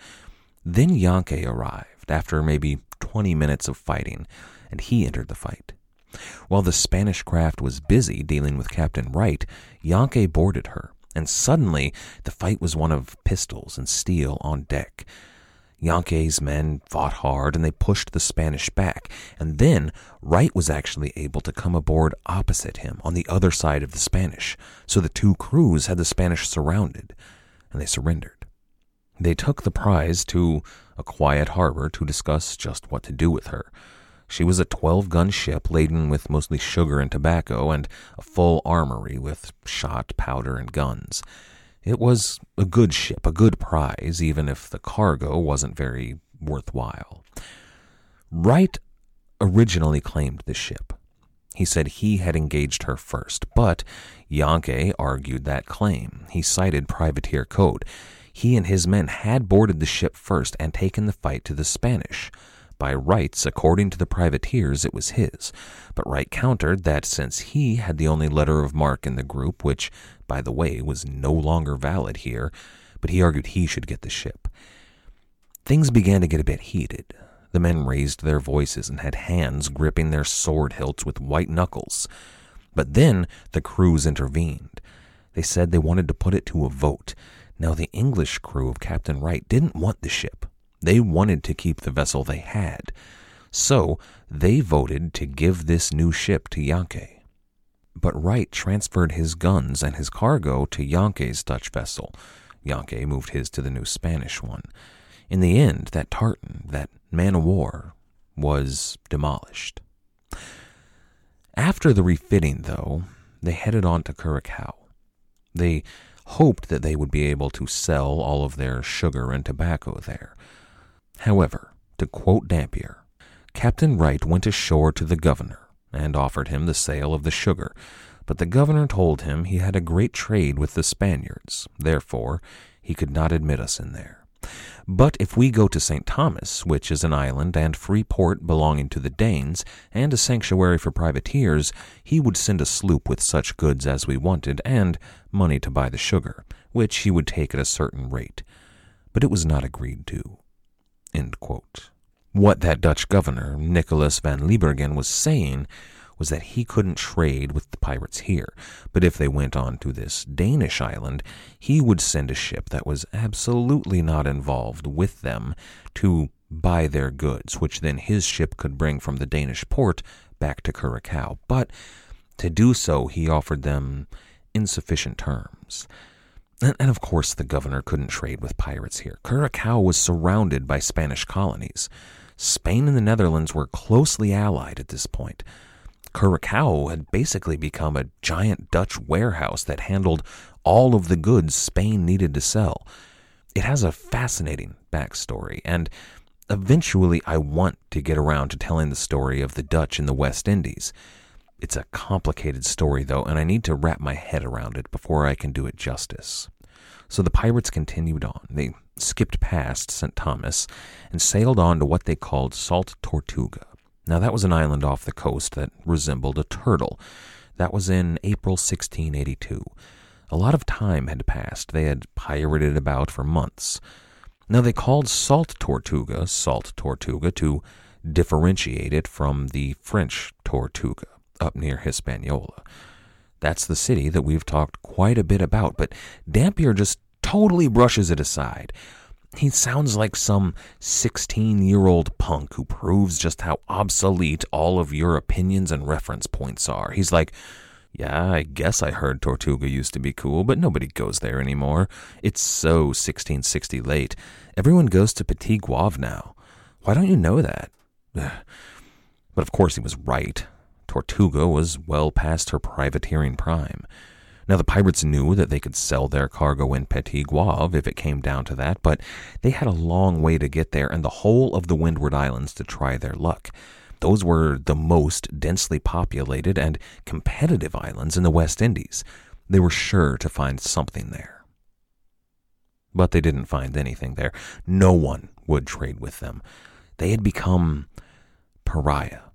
Then Yankee arrived, after maybe twenty minutes of fighting, and he entered the fight. While the Spanish craft was busy dealing with Captain Wright, Yankee boarded her, and suddenly the fight was one of pistols and steel on deck. Yankee's men fought hard and they pushed the Spanish back, and then Wright was actually able to come aboard opposite him on the other side of the Spanish, so the two crews had the Spanish surrounded, and they surrendered. They took the prize to a quiet harbor to discuss just what to do with her. She was a 12 gun ship laden with mostly sugar and tobacco and a full armory with shot, powder, and guns. It was a good ship, a good prize, even if the cargo wasn't very worthwhile. Wright originally claimed the ship. He said he had engaged her first, but Yankee argued that claim. He cited privateer code. He and his men had boarded the ship first and taken the fight to the Spanish. By rights, according to the privateers, it was his, but Wright countered that since he had the only letter of marque in the group, which, by the way, was no longer valid here, but he argued he should get the ship. Things began to get a bit heated. The men raised their voices and had hands gripping their sword hilts with white knuckles. But then the crews intervened. They said they wanted to put it to a vote. Now, the English crew of Captain Wright didn't want the ship. They wanted to keep the vessel they had, so they voted to give this new ship to Yankee. But Wright transferred his guns and his cargo to Yankee's Dutch vessel. Yankee moved his to the new Spanish one. In the end, that tartan, that man o' war, was demolished. After the refitting, though, they headed on to Curacao. They hoped that they would be able to sell all of their sugar and tobacco there. However, to quote Dampier, Captain Wright went ashore to the governor and offered him the sale of the sugar, but the governor told him he had a great trade with the Spaniards, therefore he could not admit us in there. But if we go to St. Thomas, which is an island and free port belonging to the Danes, and a sanctuary for privateers, he would send a sloop with such goods as we wanted, and money to buy the sugar, which he would take at a certain rate. But it was not agreed to. What that Dutch governor, Nicholas van Liebergen, was saying was that he couldn't trade with the pirates here, but if they went on to this Danish island, he would send a ship that was absolutely not involved with them to buy their goods, which then his ship could bring from the Danish port back to Curacao. But to do so, he offered them insufficient terms. And, of course, the governor couldn't trade with pirates here. Curacao was surrounded by Spanish colonies. Spain and the Netherlands were closely allied at this point. Curacao had basically become a giant Dutch warehouse that handled all of the goods Spain needed to sell. It has a fascinating backstory, and eventually I want to get around to telling the story of the Dutch in the West Indies. It's a complicated story, though, and I need to wrap my head around it before I can do it justice. So the pirates continued on. They skipped past St. Thomas and sailed on to what they called Salt Tortuga. Now, that was an island off the coast that resembled a turtle. That was in April 1682. A lot of time had passed. They had pirated about for months. Now, they called Salt Tortuga Salt Tortuga to differentiate it from the French Tortuga up near Hispaniola. That's the city that we've talked quite a bit about, but Dampier just totally brushes it aside. He sounds like some 16 year old punk who proves just how obsolete all of your opinions and reference points are. He's like, yeah, I guess I heard Tortuga used to be cool, but nobody goes there anymore. It's so 1660 late. Everyone goes to Petit Goave now. Why don't you know that? But of course he was right. Tortuga was well past her privateering prime. Now, the pirates knew that they could sell their cargo in Petit Goave if it came down to that, but they had a long way to get there and the whole of the Windward Islands to try their luck. Those were the most densely populated and competitive islands in the West Indies. They were sure to find something there. But they didn't find anything there. No one would trade with them. They had become pariah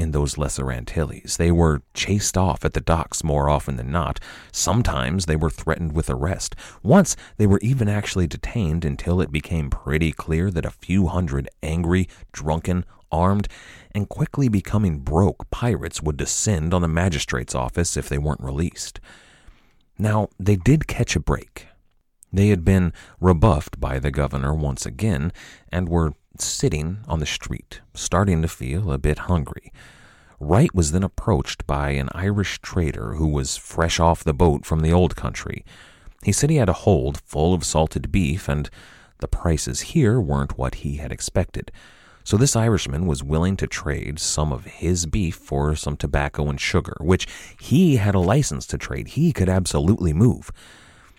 in those Lesser Antilles. They were chased off at the docks more often than not. Sometimes they were threatened with arrest. Once they were even actually detained until it became pretty clear that a few hundred angry, drunken, armed, and quickly becoming broke pirates would descend on the magistrate's office if they weren't released. Now, they did catch a break. They had been rebuffed by the governor once again and were sitting on the street, starting to feel a bit hungry. Wright was then approached by an Irish trader who was fresh off the boat from the old country. He said he had a hold full of salted beef, and the prices here weren't what he had expected. So this Irishman was willing to trade some of his beef for some tobacco and sugar, which he had a license to trade. He could absolutely move.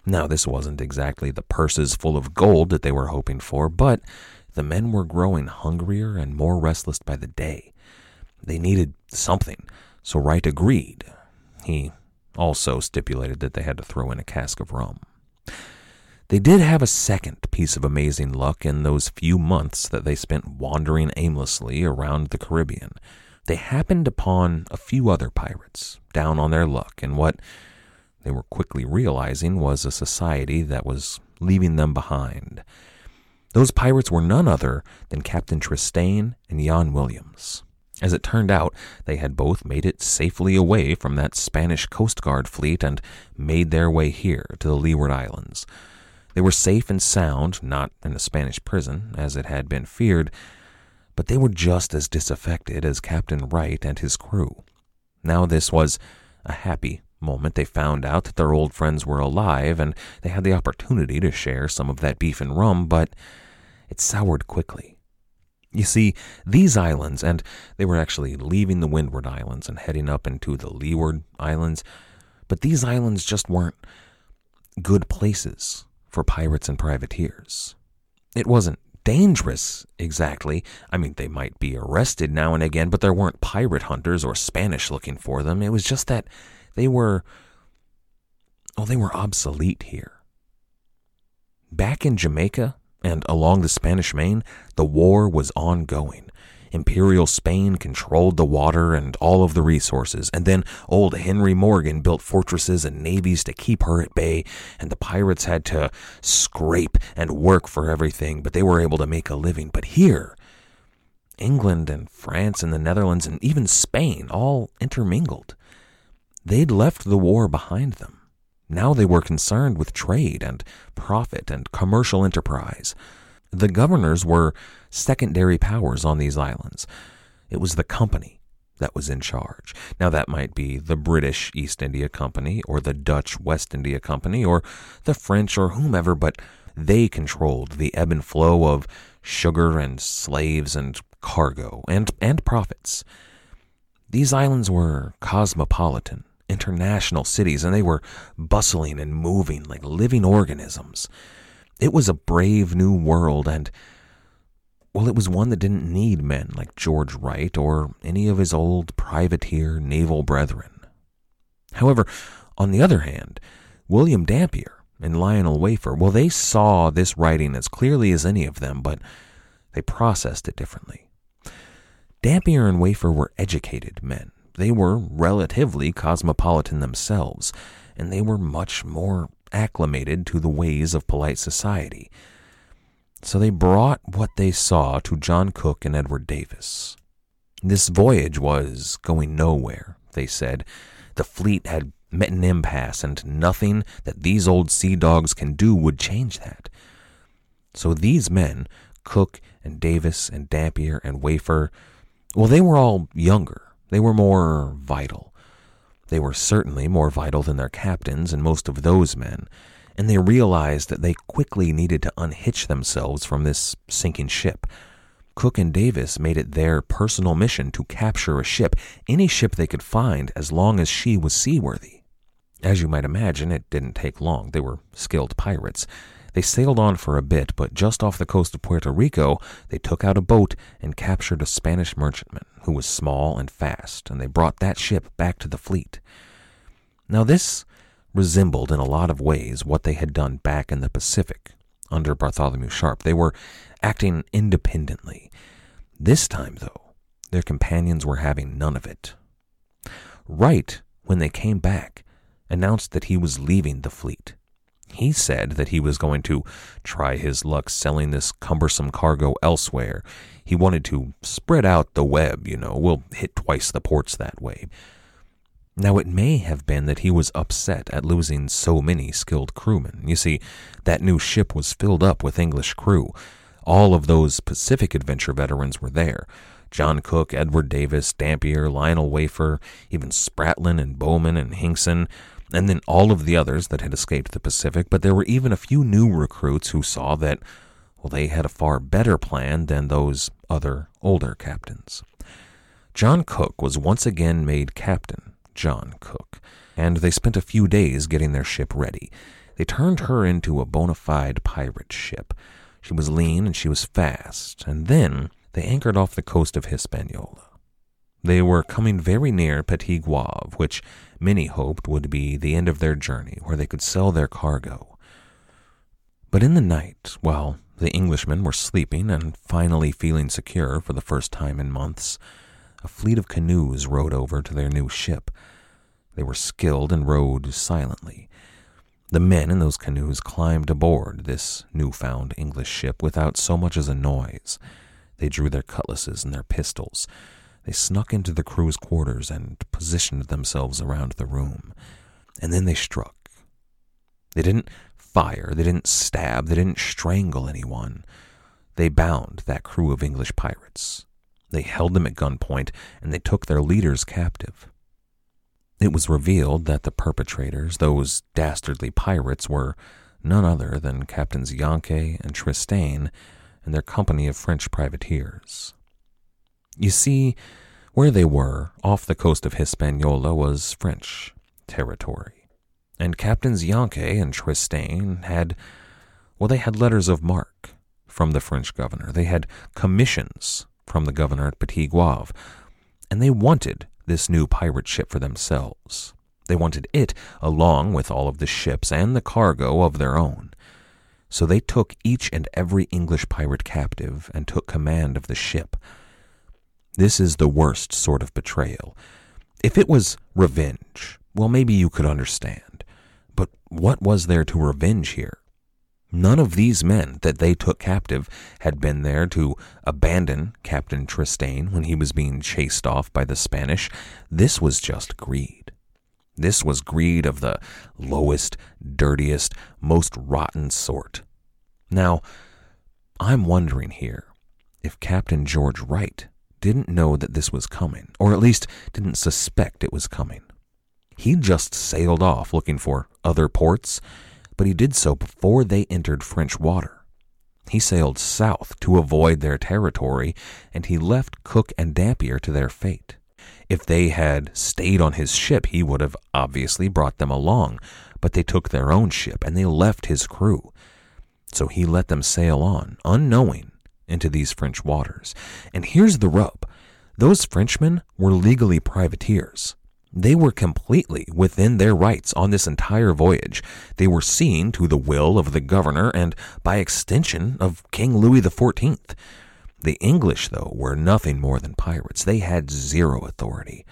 Now, this wasn't exactly the purses full of gold that they were hoping for, but the men were growing hungrier and more restless by the day. They needed something, so Wright agreed. He also stipulated that they had to throw in a cask of rum. They did have a second piece of amazing luck in those few months that they spent wandering aimlessly around the Caribbean. They happened upon a few other pirates, down on their luck, and what they were quickly realizing was a society that was leaving them behind. Those pirates were none other than Captain Tristane and Jan Willems. As it turned out, they had both made it safely away from that Spanish Coast Guard fleet and made their way here to the Leeward Islands. They were safe and sound, not in a Spanish prison, as it had been feared, but they were just as disaffected as Captain Wright and his crew. Now, this was a happy moment they found out that their old friends were alive and they had the opportunity to share some of that beef and rum, but it soured quickly. You see, these islands, and they were actually leaving the Windward Islands and heading up into the Leeward Islands, But these islands just weren't good places for pirates and privateers. It wasn't dangerous exactly. I mean, they might be arrested now and again, but there weren't pirate hunters or Spanish looking for them. It was just that they were, oh, they were obsolete here. Back in Jamaica and along the Spanish Main, the war was ongoing. Imperial Spain controlled the water and all of the resources, and then old Henry Morgan built fortresses and navies to keep her at bay, and the pirates had to scrape and work for everything, but they were able to make a living. But here, England and France and the Netherlands and even Spain all intermingled. They'd left the war behind them. Now they were concerned with trade and profit and commercial enterprise. The governors were secondary powers on these islands. It was the company that was in charge. Now, that might be the British East India Company or the Dutch West India Company or the French or whomever, but they controlled the ebb and flow of sugar and slaves and cargo and, and profits. These islands were cosmopolitan, international cities, and they were bustling and moving like living organisms. It was a brave new world, and, well, it was one that didn't need men like George Wright or any of his old privateer naval brethren. However, on the other hand, William Dampier and Lionel Wafer, well, they saw this writing as clearly as any of them, but they processed it differently. Dampier and Wafer were educated men. They were relatively cosmopolitan themselves, and they were much more acclimated to the ways of polite society. So they brought what they saw to John Cooke and Edward Davis. This voyage was going nowhere, they said. The fleet had met an impasse, and nothing that these old sea dogs can do would change that. So these men, Cooke and Davis and Dampier and Wafer, well, they were all younger. They were more vital. They were certainly more vital than their captains and most of those men, and they realized that they quickly needed to unhitch themselves from this sinking ship. Cooke and Davis made it their personal mission to capture a ship, any ship they could find, as long as she was seaworthy. As you might imagine, it didn't take long. They were skilled pirates. They sailed on for a bit, but just off the coast of Puerto Rico, they took out a boat and captured a Spanish merchantman who was small and fast, and they brought that ship back to the fleet. Now, this resembled in a lot of ways what they had done back in the Pacific under Bartholomew Sharp. They were acting independently. This time, though, their companions were having none of it. Wright, when they came back, announced that he was leaving the fleet. He said that he was going to try his luck selling this cumbersome cargo elsewhere. He wanted to spread out the web, you know, we'll hit twice the ports that way. Now, it may have been that he was upset at losing so many skilled crewmen. You see, that new ship was filled up with English crew. All of those Pacific adventure veterans were there. John Cooke, Edward Davis, Dampier, Lionel Wafer, even Spratlin and Bowman and Hinkson and then all of the others that had escaped the Pacific, but there were even a few new recruits who saw that, well, they had a far better plan than those other older captains. John Cooke was once again made Captain John Cooke, and they spent a few days getting their ship ready. They turned her into a bona fide pirate ship. She was lean and she was fast, and then they anchored off the coast of Hispaniola. They were coming very near Petit Goave, which many hoped would be the end of their journey, where they could sell their cargo. But in the night, while the Englishmen were sleeping and finally feeling secure for the first time in months, a fleet of canoes rowed over to their new ship. They were skilled and rowed silently. The men in those canoes climbed aboard this new-found English ship without so much as a noise. They drew their cutlasses and their pistols. They snuck into the crew's quarters and positioned themselves around the room. And then they struck. They didn't fire, they didn't stab, they didn't strangle anyone. They bound that crew of English pirates. They held them at gunpoint and they took their leaders captive. It was revealed that the perpetrators, those dastardly pirates, were none other than Captains Yankee and Tristain and their company of French privateers. You see, where they were, off the coast of Hispaniola, was French territory. And Captains Yankee and Tristain had, well, they had letters of marque from the French governor. They had commissions from the governor at Petit Goave. And they wanted this new pirate ship for themselves. They wanted it along with all of the ships and the cargo of their own. So they took each and every English pirate captive and took command of the ship. This is the worst sort of betrayal. If it was revenge, well, maybe you could understand. But what was there to revenge here? None of these men that they took captive had been there to abandon Captain Tristain when he was being chased off by the Spanish. This was just greed. This was greed of the lowest, dirtiest, most rotten sort. Now, I'm wondering here if Captain George Wright didn't know that this was coming, or at least didn't suspect it was coming. He just sailed off looking for other ports but he did so before they entered French water. He sailed south to avoid their territory, and he left Cooke and Dampier to their fate. If they had stayed on his ship, he would have obviously brought them along, but they took their own ship and they left his crew. So he let them sail on, unknowing, into these French waters. And here's the rub those Frenchmen were legally privateers. They were completely within their rights on this entire voyage. They were seen to the will of the governor and, by extension, of King Louis XIV. The English, though, were nothing more than pirates. They had zero authority.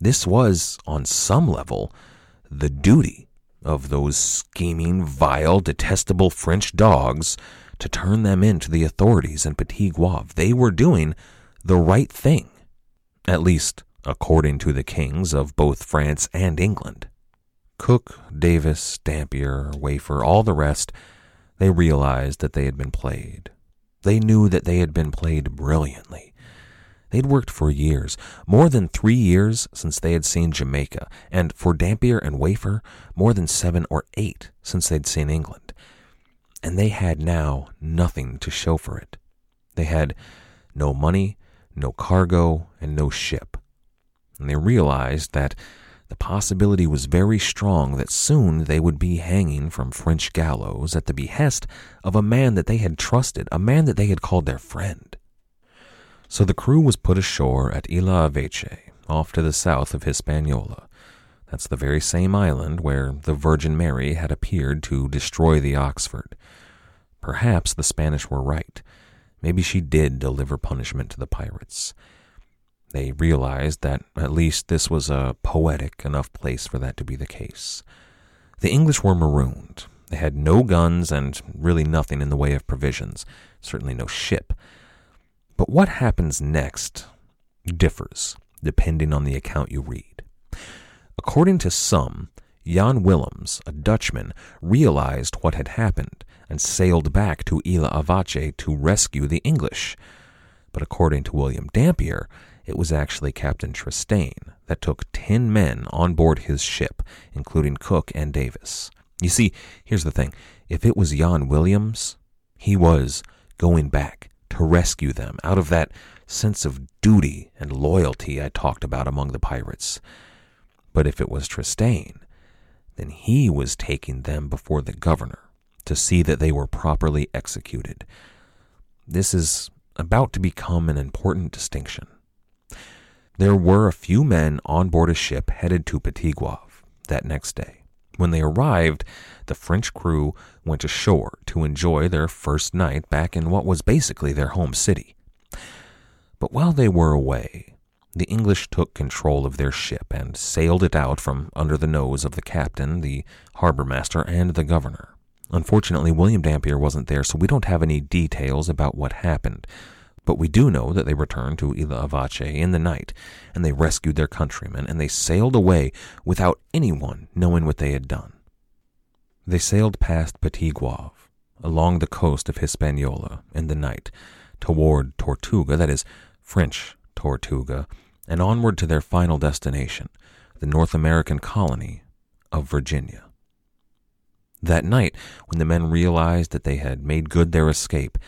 This was, on some level, the duty of those scheming, vile, detestable French dogs to turn them in to the authorities in Petit Goave. They were doing the right thing. At least, according to the kings of both France and England. Cooke, Davis, Dampier, Wafer, all the rest, they realized that they had been played. They knew that they had been played brilliantly. They'd worked for years, more than three years since they had seen Jamaica, and for Dampier and Wafer, more than seven or eight since they'd seen England. And they had now nothing to show for it. They had no money, no cargo, and no ship and they realized that the possibility was very strong that soon they would be hanging from French gallows at the behest of a man that they had trusted, a man that they had called their friend. So the crew was put ashore at Isla Avache, off to the south of Hispaniola. That's the very same island where the Virgin Mary had appeared to destroy the Oxford. Perhaps the Spanish were right. Maybe she did deliver punishment to the pirates. They realized that at least this was a poetic enough place for that to be the case. The English were marooned. They had no guns and really nothing in the way of provisions, certainly no ship. But what happens next differs depending on the account you read. According to some, Jan Willems, a Dutchman, realized what had happened and sailed back to Isla Avache to rescue the English. But according to William Dampier, it was actually Captain Tristain that took 10 men on board his ship, including Cooke and Davis. You see, here's the thing if it was Jan Willems, he was going back to rescue them out of that sense of duty and loyalty I talked about among the pirates. But if it was Tristain, then he was taking them before the governor to see that they were properly executed. This is about to become an important distinction. There were a few men on board a ship headed to Petit Goave that next day. When they arrived, the French crew went ashore to enjoy their first night back in what was basically their home city. But while they were away, the English took control of their ship and sailed it out from under the nose of the captain, the harbor master, and the governor. Unfortunately, William Dampier wasn't there, so we don't have any details about what happened. But we do know that they returned to Isla Avache in the night, and they rescued their countrymen, and they sailed away without anyone knowing what they had done. They sailed past Petit Goave, along the coast of Hispaniola, in the night, toward Tortuga, that is, French Tortuga, and onward to their final destination, the North American colony of Virginia. That night, when the men realized that they had made good their escape,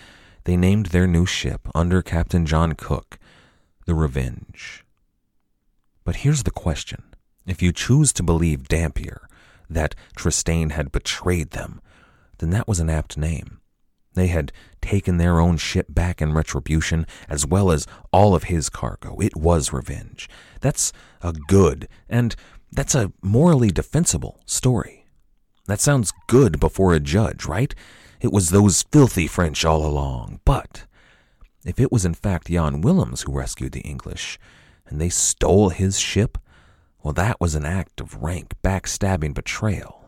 they named their new ship, under Captain John Cooke, the Revenge. But here's the question if you choose to believe Dampier, that Tristane had betrayed them, then that was an apt name. They had taken their own ship back in retribution, as well as all of his cargo. It was revenge. That's a good, and that's a morally defensible story. That sounds good before a judge, right? It was those filthy French all along. But if it was in fact Jan Willems who rescued the English, and they stole his ship, well, that was an act of rank backstabbing betrayal.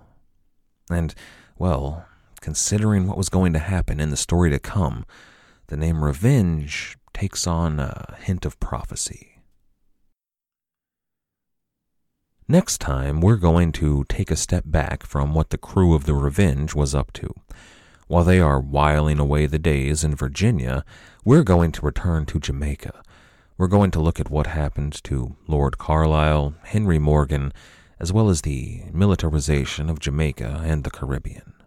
And, well, considering what was going to happen in the story to come, the name Revenge takes on a hint of prophecy. Next time, we're going to take a step back from what the crew of the Revenge was up to. While they are whiling away the days in Virginia, we're going to return to Jamaica. We're going to look at what happened to Lord Carlisle, Henry Morgan, as well as the militarization of Jamaica and the Caribbean.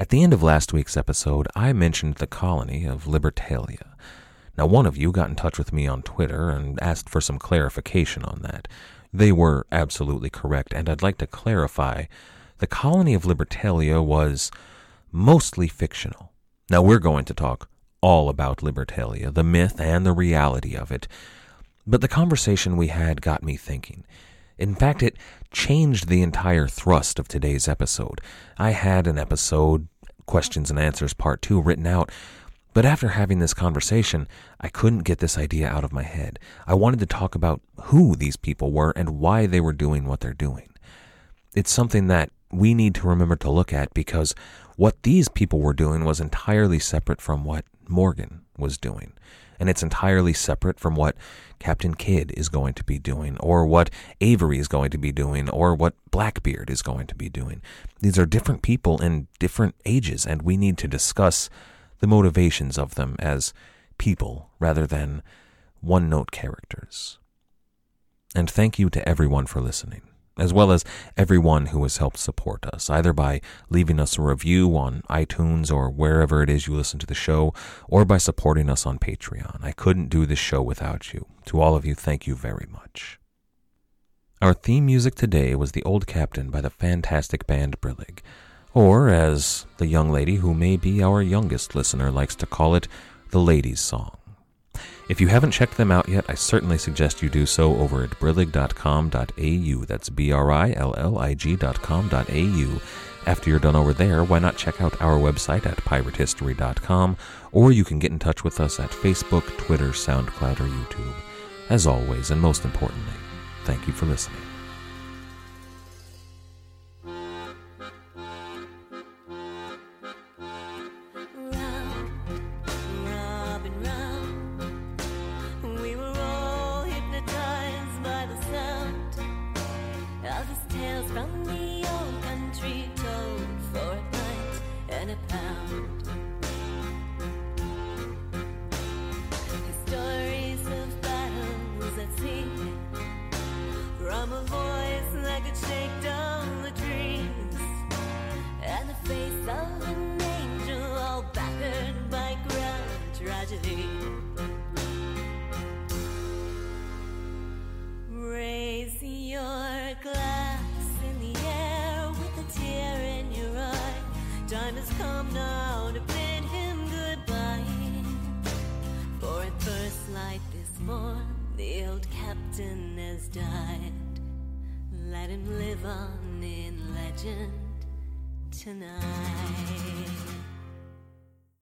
At the end of last week's episode, I mentioned the colony of Libertalia. Now, one of you got in touch with me on Twitter and asked for some clarification on that. They were absolutely correct, and I'd like to clarify. The colony of Libertalia was mostly fictional. Now, we're going to talk all about Libertalia, the myth and the reality of it. But the conversation we had got me thinking. In fact, it changed the entire thrust of today's episode. I had an episode, Questions and Answers Part 2, written out, but after having this conversation, I couldn't get this idea out of my head. I wanted to talk about who these people were and why they were doing what they're doing. It's something that we need to remember to look at because what these people were doing was entirely separate from what Morgan was doing. And it's entirely separate from what Captain Kidd is going to be doing, or what Avery is going to be doing, or what Blackbeard is going to be doing. These are different people in different ages, and we need to discuss the motivations of them as people rather than one note characters. And thank you to everyone for listening as well as everyone who has helped support us, either by leaving us a review on iTunes or wherever it is you listen to the show, or by supporting us on Patreon. I couldn't do this show without you. To all of you, thank you very much. Our theme music today was The Old Captain by the fantastic band Brillig, or as the young lady who may be our youngest listener likes to call it, the Ladies' Song. If you haven't checked them out yet, I certainly suggest you do so over at brillig.com.au. That's B R I L L I G.com.au. After you're done over there, why not check out our website at piratehistory.com, or you can get in touch with us at Facebook, Twitter, SoundCloud, or YouTube. As always, and most importantly, thank you for listening.